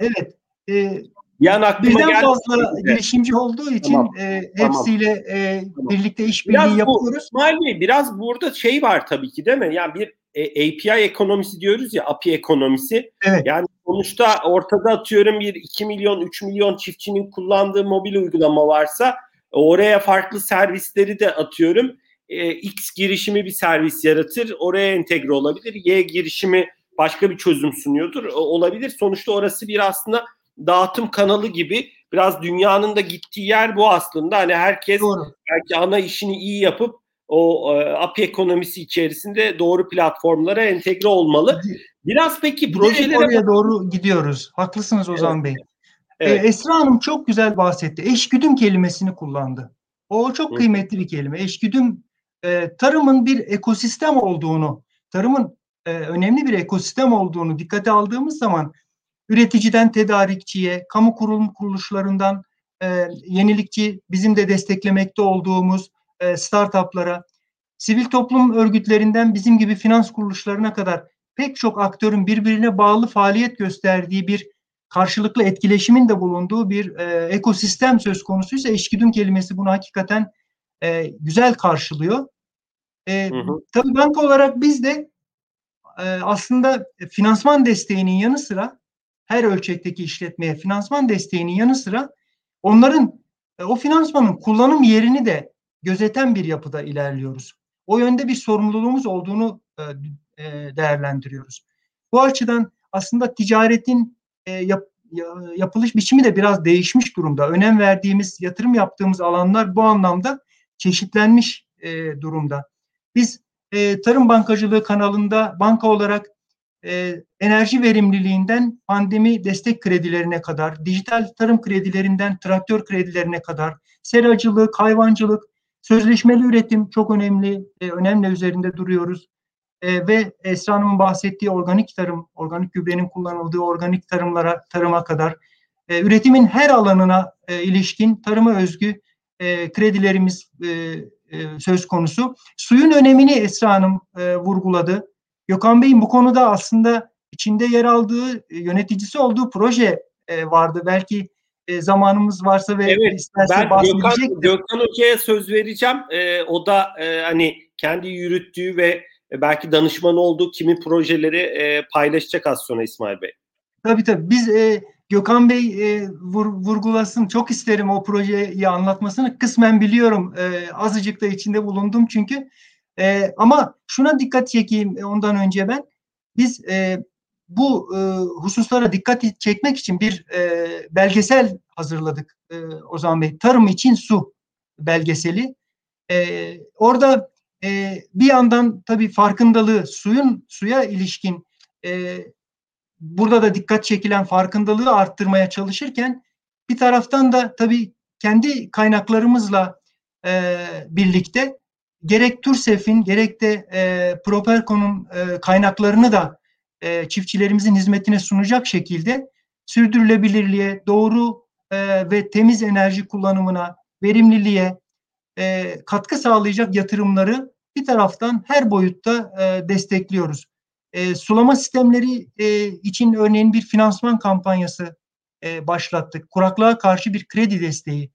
Ee, evet. E, yani aklıma birden fazla girişimci olduğu için tamam. e, hepsiyle e, tamam. birlikte işbirliği yapıyoruz. Bu, Bey biraz burada şey var tabii ki değil mi? Yani bir e, API ekonomisi diyoruz ya API ekonomisi. Evet. Yani sonuçta ortada atıyorum bir 2 milyon 3 milyon çiftçinin kullandığı mobil uygulama varsa oraya farklı servisleri de atıyorum e, X girişimi bir servis yaratır, oraya entegre olabilir. Y girişimi başka bir çözüm sunuyordur, olabilir. Sonuçta orası bir aslında dağıtım kanalı gibi biraz dünyanın da gittiği yer bu aslında. Hani herkes doğru. belki ana işini iyi yapıp o e, API ekonomisi içerisinde doğru platformlara entegre olmalı. Biraz peki projelere oraya doğru gidiyoruz. Haklısınız Ozan evet. Bey. Evet. Ee, Esra Hanım çok güzel bahsetti. Eşgüdüm kelimesini kullandı. O çok kıymetli bir kelime. Eşgüdüm e, tarımın bir ekosistem olduğunu, tarımın e, önemli bir ekosistem olduğunu dikkate aldığımız zaman üreticiden tedarikçiye, kamu kurum kuruluşlarından e, yenilikçi bizim de desteklemekte olduğumuz e, startuplara, sivil toplum örgütlerinden bizim gibi finans kuruluşlarına kadar pek çok aktörün birbirine bağlı faaliyet gösterdiği bir karşılıklı etkileşimin de bulunduğu bir e, ekosistem söz konusuysa eşgüdüm kelimesi bunu hakikaten e, güzel karşılıyor. E, hı hı. Tabii banka olarak biz de e, aslında finansman desteğinin yanı sıra her ölçekteki işletmeye finansman desteğinin yanı sıra onların e, o finansmanın kullanım yerini de gözeten bir yapıda ilerliyoruz. O yönde bir sorumluluğumuz olduğunu e, e, değerlendiriyoruz. Bu açıdan aslında ticaretin yap, yapılış biçimi de biraz değişmiş durumda. Önem verdiğimiz, yatırım yaptığımız alanlar bu anlamda çeşitlenmiş durumda. Biz tarım bankacılığı kanalında banka olarak e, enerji verimliliğinden pandemi destek kredilerine kadar, dijital tarım kredilerinden traktör kredilerine kadar, seracılık, hayvancılık, sözleşmeli üretim çok önemli, e, önemli üzerinde duruyoruz. E, ve Esra Hanım'ın bahsettiği organik tarım, organik gübrenin kullanıldığı organik tarımlara, tarıma kadar e, üretimin her alanına e, ilişkin tarıma özgü e, kredilerimiz e, e, söz konusu. Suyun önemini Esra Hanım e, vurguladı. Gökhan Bey'in bu konuda aslında içinde yer aldığı, e, yöneticisi olduğu proje e, vardı. Belki e, zamanımız varsa ve evet, isterse ben Gökhan, Gökhan Hoca'ya söz vereceğim. E, o da e, hani kendi yürüttüğü ve belki danışman olduğu kimi projeleri e, paylaşacak az sonra İsmail Bey. Tabii tabii. Biz e, Gökhan Bey e, vur, vurgulasın. Çok isterim o projeyi anlatmasını. Kısmen biliyorum. E, azıcık da içinde bulundum çünkü. E, ama şuna dikkat çekeyim ondan önce ben. Biz e, bu e, hususlara dikkat çekmek için bir e, belgesel hazırladık e, Ozan Bey. Tarım için su belgeseli. E, orada e, bir yandan tabii farkındalığı suyun suya ilişkin e, burada da dikkat çekilen farkındalığı arttırmaya çalışırken bir taraftan da tabii kendi kaynaklarımızla e, birlikte gerek TURSEF'in gerek de e, Properco'nun e, kaynaklarını da e, çiftçilerimizin hizmetine sunacak şekilde sürdürülebilirliğe, doğru e, ve temiz enerji kullanımına, verimliliğe e, katkı sağlayacak yatırımları bir taraftan her boyutta e, destekliyoruz. E, sulama sistemleri e, için örneğin bir finansman kampanyası e, başlattık. Kuraklığa karşı bir kredi desteği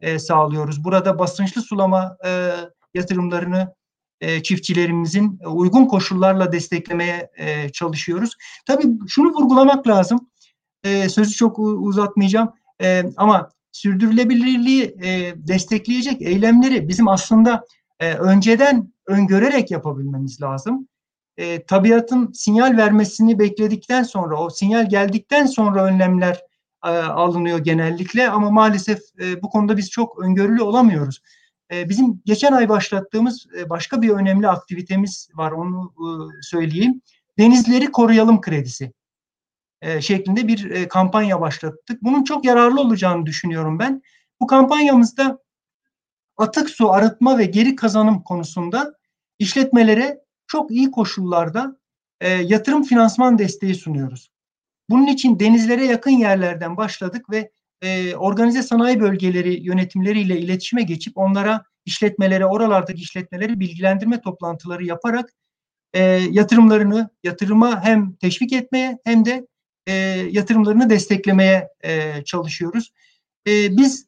e, sağlıyoruz. Burada basınçlı sulama e, yatırımlarını e, çiftçilerimizin uygun koşullarla desteklemeye e, çalışıyoruz. Tabii şunu vurgulamak lazım. E, sözü çok uzatmayacağım. E, ama sürdürülebilirliği e, destekleyecek eylemleri bizim aslında e, önceden öngörerek yapabilmemiz lazım. E, tabiatın sinyal vermesini bekledikten sonra, o sinyal geldikten sonra önlemler e, alınıyor genellikle ama maalesef e, bu konuda biz çok öngörülü olamıyoruz. E, bizim geçen ay başlattığımız e, başka bir önemli aktivitemiz var, onu e, söyleyeyim. Denizleri Koruyalım Kredisi e, şeklinde bir kampanya başlattık. Bunun çok yararlı olacağını düşünüyorum ben. Bu kampanyamızda atık su arıtma ve geri kazanım konusunda işletmelere çok iyi koşullarda yatırım finansman desteği sunuyoruz. Bunun için denizlere yakın yerlerden başladık ve e, organize sanayi bölgeleri yönetimleriyle iletişime geçip onlara işletmelere, oralardaki işletmeleri bilgilendirme toplantıları yaparak e, yatırımlarını, yatırıma hem teşvik etmeye hem de e, yatırımlarını desteklemeye e, çalışıyoruz. E, biz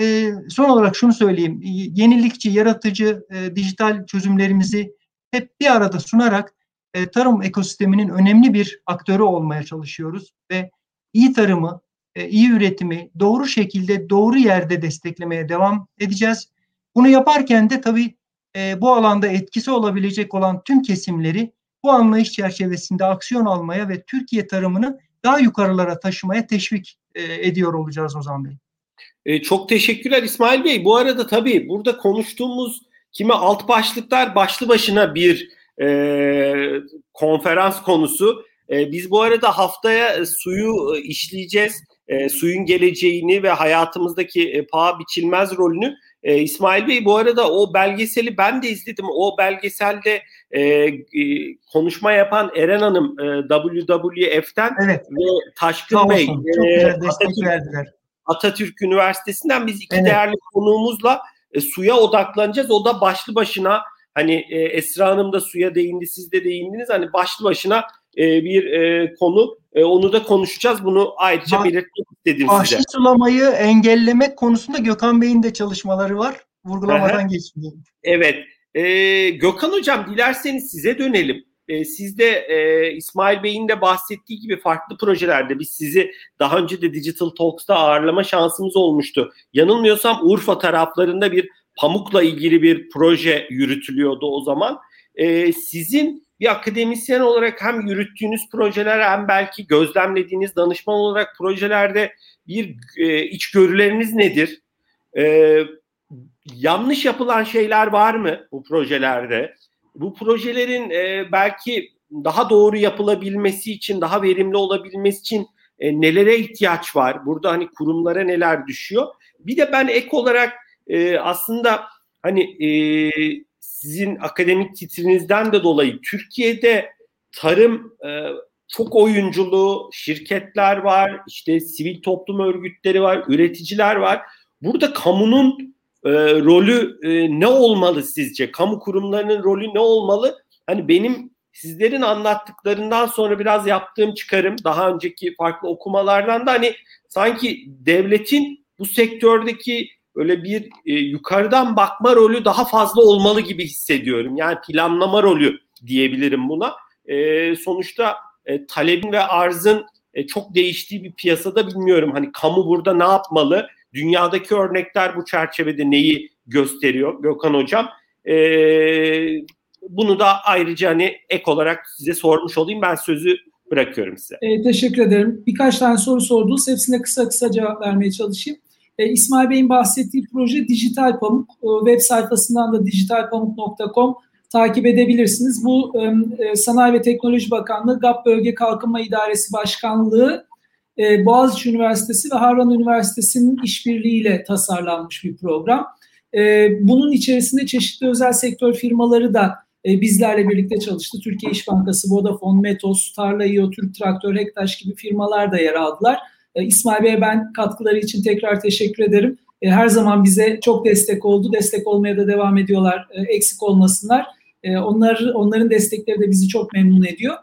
e, son olarak şunu söyleyeyim, yenilikçi, yaratıcı e, dijital çözümlerimizi hep bir arada sunarak e, tarım ekosisteminin önemli bir aktörü olmaya çalışıyoruz ve iyi tarımı, iyi üretimi doğru şekilde, doğru yerde desteklemeye devam edeceğiz. Bunu yaparken de tabii e, bu alanda etkisi olabilecek olan tüm kesimleri bu anlayış çerçevesinde aksiyon almaya ve Türkiye tarımını daha yukarılara taşımaya teşvik e, ediyor olacağız Ozan Bey. E, çok teşekkürler İsmail Bey. Bu arada tabii burada konuştuğumuz kimi alt başlıklar başlı başına bir e, konferans konusu. E, biz bu arada haftaya suyu işleyeceğiz. E, suyun geleceğini ve hayatımızdaki e, paha biçilmez rolünü e, İsmail Bey bu arada o belgeseli ben de izledim. O belgeselde e, e, konuşma yapan Eren Hanım e, WWF'ten evet. ve Taşkın Bey Çok güzel destek Atatürk. Atatürk Üniversitesi'nden biz iki evet. değerli konuğumuzla e, suya odaklanacağız. O da başlı başına hani e, Esra Hanım da suya değindi, siz de değindiniz. Hani başlı başına e, bir e, konu. E, onu da konuşacağız. Bunu ayrıca belirtmek istedim Bahşiş size. sulamayı engellemek konusunda Gökhan Bey'in de çalışmaları var. Vurgulamadan geçmeyeyim. Evet. E, Gökhan Hocam dilerseniz size dönelim. E, siz de e, İsmail Bey'in de bahsettiği gibi farklı projelerde biz sizi daha önce de Digital Talks'ta ağırlama şansımız olmuştu. Yanılmıyorsam Urfa taraflarında bir pamukla ilgili bir proje yürütülüyordu o zaman. E, sizin bir akademisyen olarak hem yürüttüğünüz projeler hem belki gözlemlediğiniz danışman olarak projelerde bir e, içgörüleriniz nedir? E, yanlış yapılan şeyler var mı bu projelerde? Bu projelerin e, belki daha doğru yapılabilmesi için, daha verimli olabilmesi için e, nelere ihtiyaç var? Burada hani kurumlara neler düşüyor? Bir de ben ek olarak e, aslında hani e, sizin akademik titrinizden de dolayı Türkiye'de tarım e, çok oyunculuğu, şirketler var, işte sivil toplum örgütleri var, üreticiler var. Burada kamunun e, rolü e, ne olmalı sizce? Kamu kurumlarının rolü ne olmalı? Hani benim sizlerin anlattıklarından sonra biraz yaptığım çıkarım daha önceki farklı okumalardan da hani sanki devletin bu sektördeki öyle bir e, yukarıdan bakma rolü daha fazla olmalı gibi hissediyorum. Yani planlama rolü diyebilirim buna. E, sonuçta e, talebin ve arzın e, çok değiştiği bir piyasada bilmiyorum. Hani kamu burada ne yapmalı? Dünyadaki örnekler bu çerçevede neyi gösteriyor Gökhan Hocam? E, bunu da ayrıca hani ek olarak size sormuş olayım. Ben sözü bırakıyorum size. E, teşekkür ederim. Birkaç tane soru sordunuz. Hepsine kısa kısa cevap vermeye çalışayım. E, İsmail Bey'in bahsettiği proje Dijital Pamuk. E, web sayfasından da dijitalpamuk.com takip edebilirsiniz. Bu e, Sanayi ve Teknoloji Bakanlığı GAP Bölge Kalkınma İdaresi Başkanlığı e, Boğaziçi Üniversitesi ve Harran Üniversitesi'nin işbirliğiyle tasarlanmış bir program. E, bunun içerisinde çeşitli özel sektör firmaları da e, bizlerle birlikte çalıştı. Türkiye İş Bankası, Vodafone, Metos, Tarla.io, Türk Traktör, Hektaş gibi firmalar da yer aldılar. E, İsmail Bey'e ben katkıları için tekrar teşekkür ederim. E, her zaman bize çok destek oldu. Destek olmaya da devam ediyorlar. E, eksik olmasınlar. Onlar onların destekleri de bizi çok memnun ediyor.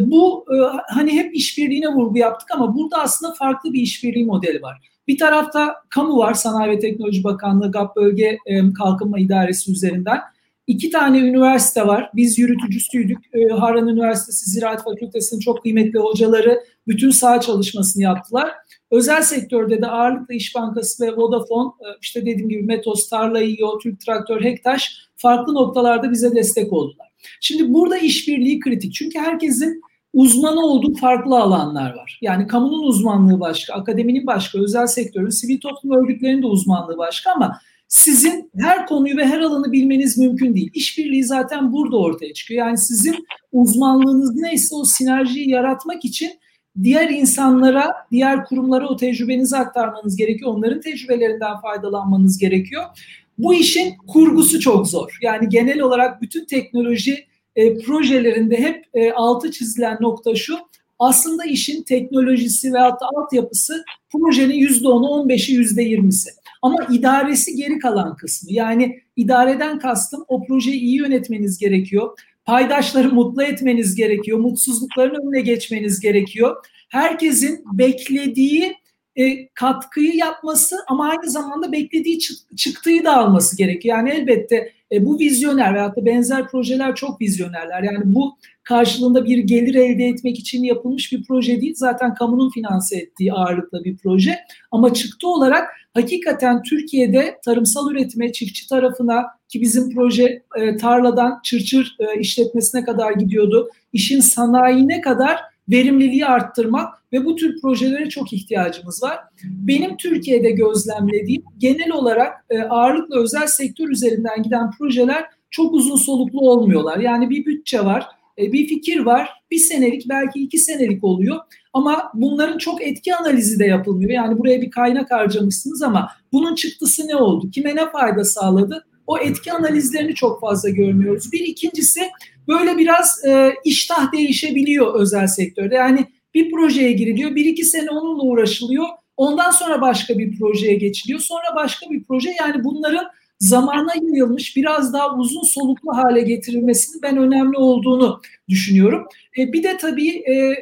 Bu hani hep işbirliğine vurgu yaptık ama burada aslında farklı bir işbirliği modeli var. Bir tarafta kamu var, Sanayi ve Teknoloji Bakanlığı, GAP Bölge Kalkınma İdaresi üzerinden. İki tane üniversite var. Biz yürütücüsüydük. E, Harran Üniversitesi Ziraat Fakültesi'nin çok kıymetli hocaları bütün saha çalışmasını yaptılar. Özel sektörde de ağırlıklı İş Bankası ve Vodafone, e, işte dediğim gibi Metos, Tarla.io, Türk Traktör, Hektaş farklı noktalarda bize destek oldular. Şimdi burada işbirliği kritik. Çünkü herkesin uzmanı olduğu farklı alanlar var. Yani kamunun uzmanlığı başka, akademinin başka, özel sektörün, sivil toplum örgütlerinin de uzmanlığı başka ama sizin her konuyu ve her alanı bilmeniz mümkün değil. İşbirliği zaten burada ortaya çıkıyor. Yani sizin uzmanlığınız neyse o sinerjiyi yaratmak için diğer insanlara, diğer kurumlara o tecrübenizi aktarmanız gerekiyor. Onların tecrübelerinden faydalanmanız gerekiyor. Bu işin kurgusu çok zor. Yani genel olarak bütün teknoloji e, projelerinde hep e, altı çizilen nokta şu. Aslında işin teknolojisi ve hatta altyapısı projenin yüzde onu, on beşi, yüzde yirmisi. Ama idaresi geri kalan kısmı. Yani idareden kastım o projeyi iyi yönetmeniz gerekiyor. Paydaşları mutlu etmeniz gerekiyor. Mutsuzlukların önüne geçmeniz gerekiyor. Herkesin beklediği e, katkıyı yapması ama aynı zamanda beklediği çıktığı da alması gerekiyor. Yani elbette e, bu vizyoner veyahut da benzer projeler çok vizyonerler. Yani bu karşılığında bir gelir elde etmek için yapılmış bir proje değil. Zaten kamunun finanse ettiği ağırlıkla bir proje. Ama çıktı olarak hakikaten Türkiye'de tarımsal üretime, çiftçi tarafına ki bizim proje e, tarladan çırçır e, işletmesine kadar gidiyordu. İşin sanayine kadar verimliliği arttırmak ve bu tür projelere çok ihtiyacımız var. Benim Türkiye'de gözlemlediğim genel olarak e, ağırlıklı özel sektör üzerinden giden projeler çok uzun soluklu olmuyorlar. Yani bir bütçe var, e, bir fikir var, bir senelik belki iki senelik oluyor ama bunların çok etki analizi de yapılmıyor. Yani buraya bir kaynak harcamışsınız ama bunun çıktısı ne oldu, kime ne fayda sağladı? O etki analizlerini çok fazla görmüyoruz. Bir ikincisi böyle biraz e, iştah değişebiliyor özel sektörde. Yani bir projeye giriliyor, bir iki sene onunla uğraşılıyor. Ondan sonra başka bir projeye geçiliyor. Sonra başka bir proje. Yani bunların zamana yayılmış biraz daha uzun soluklu hale getirilmesinin ben önemli olduğunu düşünüyorum. E, bir de tabii e,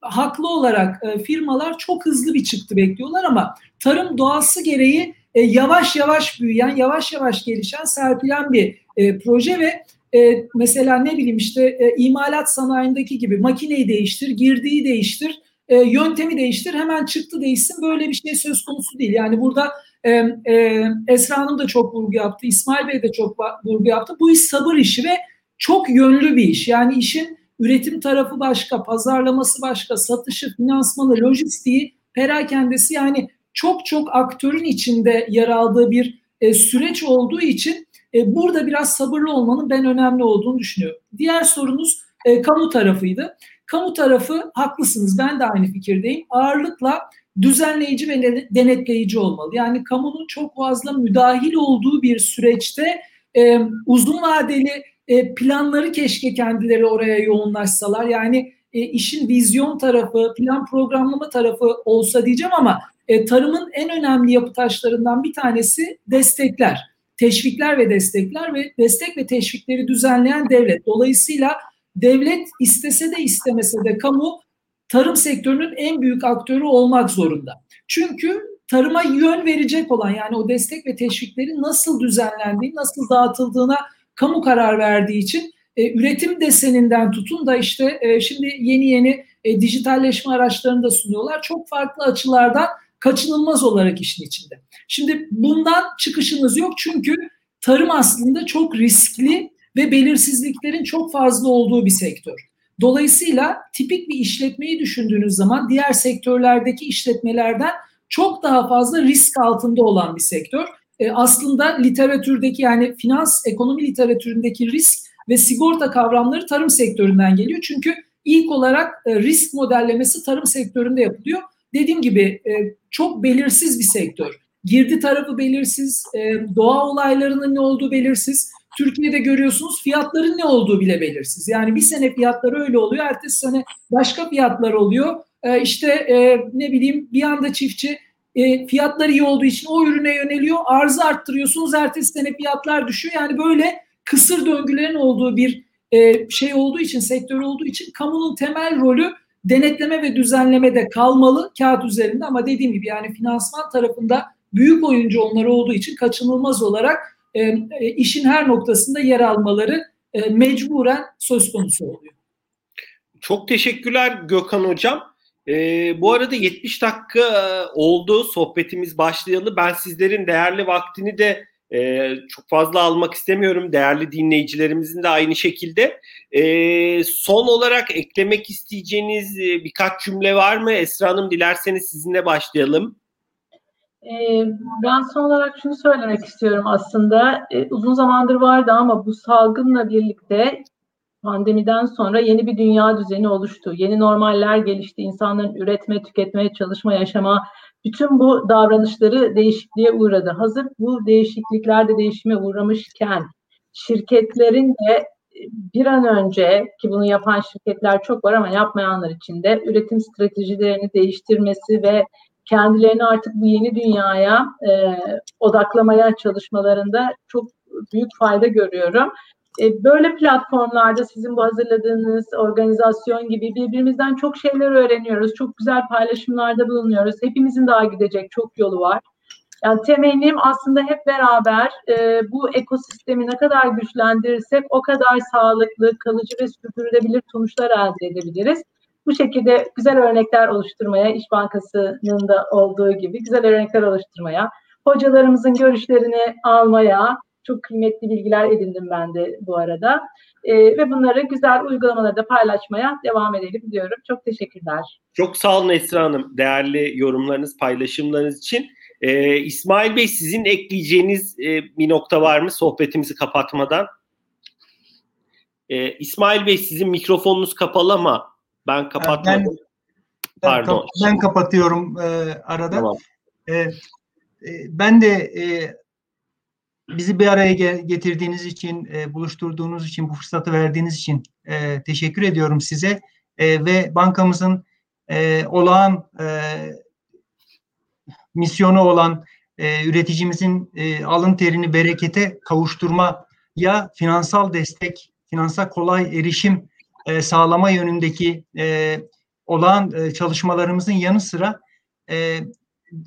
haklı olarak e, firmalar çok hızlı bir çıktı bekliyorlar ama tarım doğası gereği e, yavaş yavaş büyüyen, yavaş yavaş gelişen, serpilen bir e, proje ve e, mesela ne bileyim işte e, imalat sanayindeki gibi makineyi değiştir, girdiği değiştir, e, yöntemi değiştir, hemen çıktı değişsin böyle bir şey söz konusu değil. Yani burada e, Esra Hanım da çok vurgu yaptı, İsmail Bey de çok vurgu yaptı. Bu iş sabır işi ve çok yönlü bir iş. Yani işin üretim tarafı başka, pazarlaması başka, satışı, finansmanı, lojistiği, perakendesi yani çok çok aktörün içinde yer aldığı bir e, süreç olduğu için e, burada biraz sabırlı olmanın ben önemli olduğunu düşünüyorum. Diğer sorunuz e, kamu tarafıydı. Kamu tarafı haklısınız ben de aynı fikirdeyim. Ağırlıkla düzenleyici ve denetleyici olmalı. Yani kamunun çok fazla müdahil olduğu bir süreçte e, uzun vadeli e, planları keşke kendileri oraya yoğunlaşsalar. Yani e, işin vizyon tarafı, plan programlama tarafı olsa diyeceğim ama e, tarımın en önemli yapı taşlarından bir tanesi destekler. Teşvikler ve destekler ve destek ve teşvikleri düzenleyen devlet. Dolayısıyla devlet istese de istemese de kamu tarım sektörünün en büyük aktörü olmak zorunda. Çünkü tarıma yön verecek olan yani o destek ve teşvikleri nasıl düzenlendiği, nasıl dağıtıldığına kamu karar verdiği için e, üretim deseninden tutun da işte e, şimdi yeni yeni e, dijitalleşme araçlarını da sunuyorlar. Çok farklı açılardan kaçınılmaz olarak işin içinde. Şimdi bundan çıkışınız yok çünkü tarım aslında çok riskli ve belirsizliklerin çok fazla olduğu bir sektör. Dolayısıyla tipik bir işletmeyi düşündüğünüz zaman diğer sektörlerdeki işletmelerden çok daha fazla risk altında olan bir sektör. E, aslında literatürdeki yani finans ekonomi literatüründeki risk ve sigorta kavramları tarım sektöründen geliyor. Çünkü ilk olarak e, risk modellemesi tarım sektöründe yapılıyor. Dediğim gibi e, çok belirsiz bir sektör. Girdi tarafı belirsiz, e, doğa olaylarının ne olduğu belirsiz. Türkiye'de görüyorsunuz fiyatların ne olduğu bile belirsiz. Yani bir sene fiyatları öyle oluyor, ertesi sene başka fiyatlar oluyor. E, işte e, ne bileyim bir anda çiftçi e, fiyatlar iyi olduğu için o ürüne yöneliyor. Arzı arttırıyorsunuz, ertesi sene fiyatlar düşüyor. Yani böyle kısır döngülerin olduğu bir e, şey olduğu için, sektör olduğu için kamunun temel rolü denetleme ve düzenlemede kalmalı kağıt üzerinde ama dediğim gibi yani finansman tarafında büyük oyuncu onlar olduğu için kaçınılmaz olarak e, e, işin her noktasında yer almaları e, mecburen söz konusu oluyor. Çok teşekkürler Gökhan Hocam. Ee, bu arada 70 dakika e, oldu sohbetimiz başlayalı. Ben sizlerin değerli vaktini de e, çok fazla almak istemiyorum. Değerli dinleyicilerimizin de aynı şekilde. E, son olarak eklemek isteyeceğiniz e, birkaç cümle var mı? Esra Hanım dilerseniz sizinle başlayalım. Ee, ben son olarak şunu söylemek istiyorum aslında. Ee, uzun zamandır vardı ama bu salgınla birlikte pandemiden sonra yeni bir dünya düzeni oluştu. Yeni normaller gelişti. İnsanların üretme, tüketme, çalışma, yaşama bütün bu davranışları değişikliğe uğradı. Hazır bu değişiklikler de değişime uğramışken şirketlerin de bir an önce ki bunu yapan şirketler çok var ama yapmayanlar için de üretim stratejilerini değiştirmesi ve kendilerini artık bu yeni dünyaya e, odaklamaya çalışmalarında çok büyük fayda görüyorum. E, böyle platformlarda sizin bu hazırladığınız organizasyon gibi birbirimizden çok şeyler öğreniyoruz. Çok güzel paylaşımlarda bulunuyoruz. Hepimizin daha gidecek çok yolu var. Yani temennim aslında hep beraber e, bu ekosistemi ne kadar güçlendirirsek o kadar sağlıklı, kalıcı ve sürdürülebilir sonuçlar elde edebiliriz. Bu şekilde güzel örnekler oluşturmaya, İş Bankası'nın da olduğu gibi güzel örnekler oluşturmaya, hocalarımızın görüşlerini almaya, çok kıymetli bilgiler edindim ben de bu arada. E, ve bunları güzel uygulamalarda paylaşmaya devam edelim diyorum. Çok teşekkürler. Çok sağ olun Esra Hanım. Değerli yorumlarınız, paylaşımlarınız için. Ee, İsmail Bey sizin ekleyeceğiniz e, bir nokta var mı sohbetimizi kapatmadan? Ee, İsmail Bey sizin mikrofonunuz kapalı ama ben kapatmadım. Ben, Pardon. Ben, kapatıyorum e, arada. Tamam. E, e, ben de e, bizi bir araya getirdiğiniz için, e, buluşturduğunuz için, bu fırsatı verdiğiniz için e, teşekkür ediyorum size e, ve bankamızın e, olağan e, misyonu olan e, üreticimizin e, alın terini berekete kavuşturma ya finansal destek, finansal kolay erişim e, sağlama yönündeki e, olağan e, çalışmalarımızın yanı sıra e,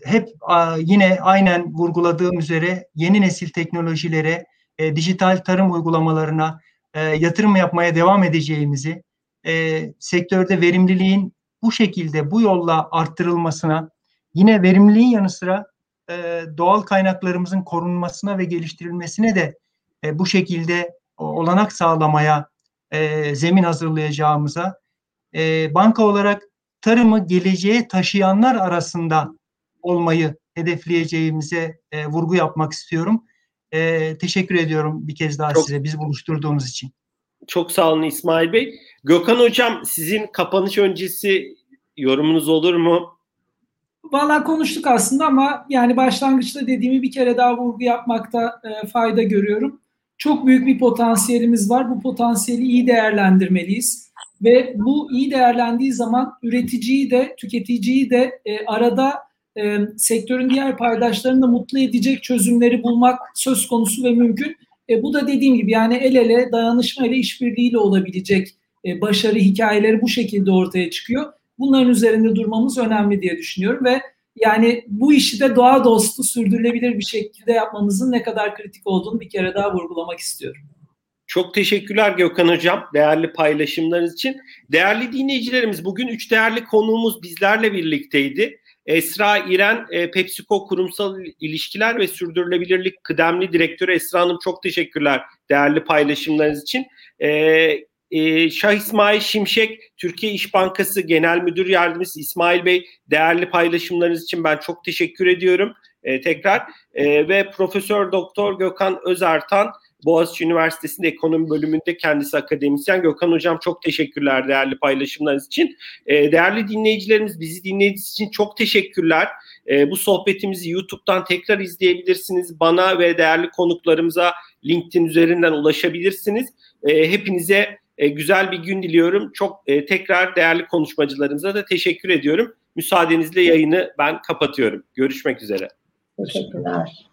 hep yine aynen vurguladığım üzere yeni nesil teknolojilere, e, dijital tarım uygulamalarına e, yatırım yapmaya devam edeceğimizi, e, sektörde verimliliğin bu şekilde bu yolla arttırılmasına, yine verimliliğin yanı sıra e, doğal kaynaklarımızın korunmasına ve geliştirilmesine de e, bu şekilde olanak sağlamaya e, zemin hazırlayacağımıza, e, banka olarak tarımı geleceğe taşıyanlar arasında olmayı hedefleyeceğimize e, vurgu yapmak istiyorum. E, teşekkür ediyorum bir kez daha çok, size bizi buluşturduğunuz için. Çok sağ olun İsmail Bey. Gökhan Hocam sizin kapanış öncesi yorumunuz olur mu? Valla konuştuk aslında ama yani başlangıçta dediğimi bir kere daha vurgu yapmakta e, fayda görüyorum. Çok büyük bir potansiyelimiz var. Bu potansiyeli iyi değerlendirmeliyiz. Ve bu iyi değerlendiği zaman üreticiyi de tüketiciyi de e, arada e, sektörün diğer paydaşlarını da mutlu edecek çözümleri bulmak söz konusu ve mümkün. E, bu da dediğim gibi yani el ele dayanışma ile işbirliğiyle olabilecek e, başarı hikayeleri bu şekilde ortaya çıkıyor. Bunların üzerinde durmamız önemli diye düşünüyorum ve yani bu işi de doğa dostu sürdürülebilir bir şekilde yapmamızın ne kadar kritik olduğunu bir kere daha vurgulamak istiyorum. Çok teşekkürler Gökhan Hocam değerli paylaşımlarınız için. Değerli dinleyicilerimiz bugün üç değerli konuğumuz bizlerle birlikteydi. Esra İren, e, PepsiCo Kurumsal İlişkiler ve Sürdürülebilirlik Kıdemli Direktörü Esra Hanım çok teşekkürler değerli paylaşımlarınız için. E, e, Şah İsmail Şimşek, Türkiye İş Bankası Genel Müdür Yardımcısı İsmail Bey değerli paylaşımlarınız için ben çok teşekkür ediyorum e, tekrar. E, ve Profesör Doktor Gökhan Özertan, Boğaziçi Üniversitesi'nde ekonomi bölümünde kendisi akademisyen. Gökhan Hocam çok teşekkürler değerli paylaşımlarınız için. E, değerli dinleyicilerimiz bizi dinlediğiniz için çok teşekkürler. E, bu sohbetimizi YouTube'dan tekrar izleyebilirsiniz. Bana ve değerli konuklarımıza LinkedIn üzerinden ulaşabilirsiniz. E, hepinize e, güzel bir gün diliyorum. Çok e, tekrar değerli konuşmacılarımıza da teşekkür ediyorum. Müsaadenizle yayını ben kapatıyorum. Görüşmek üzere. Teşekkürler.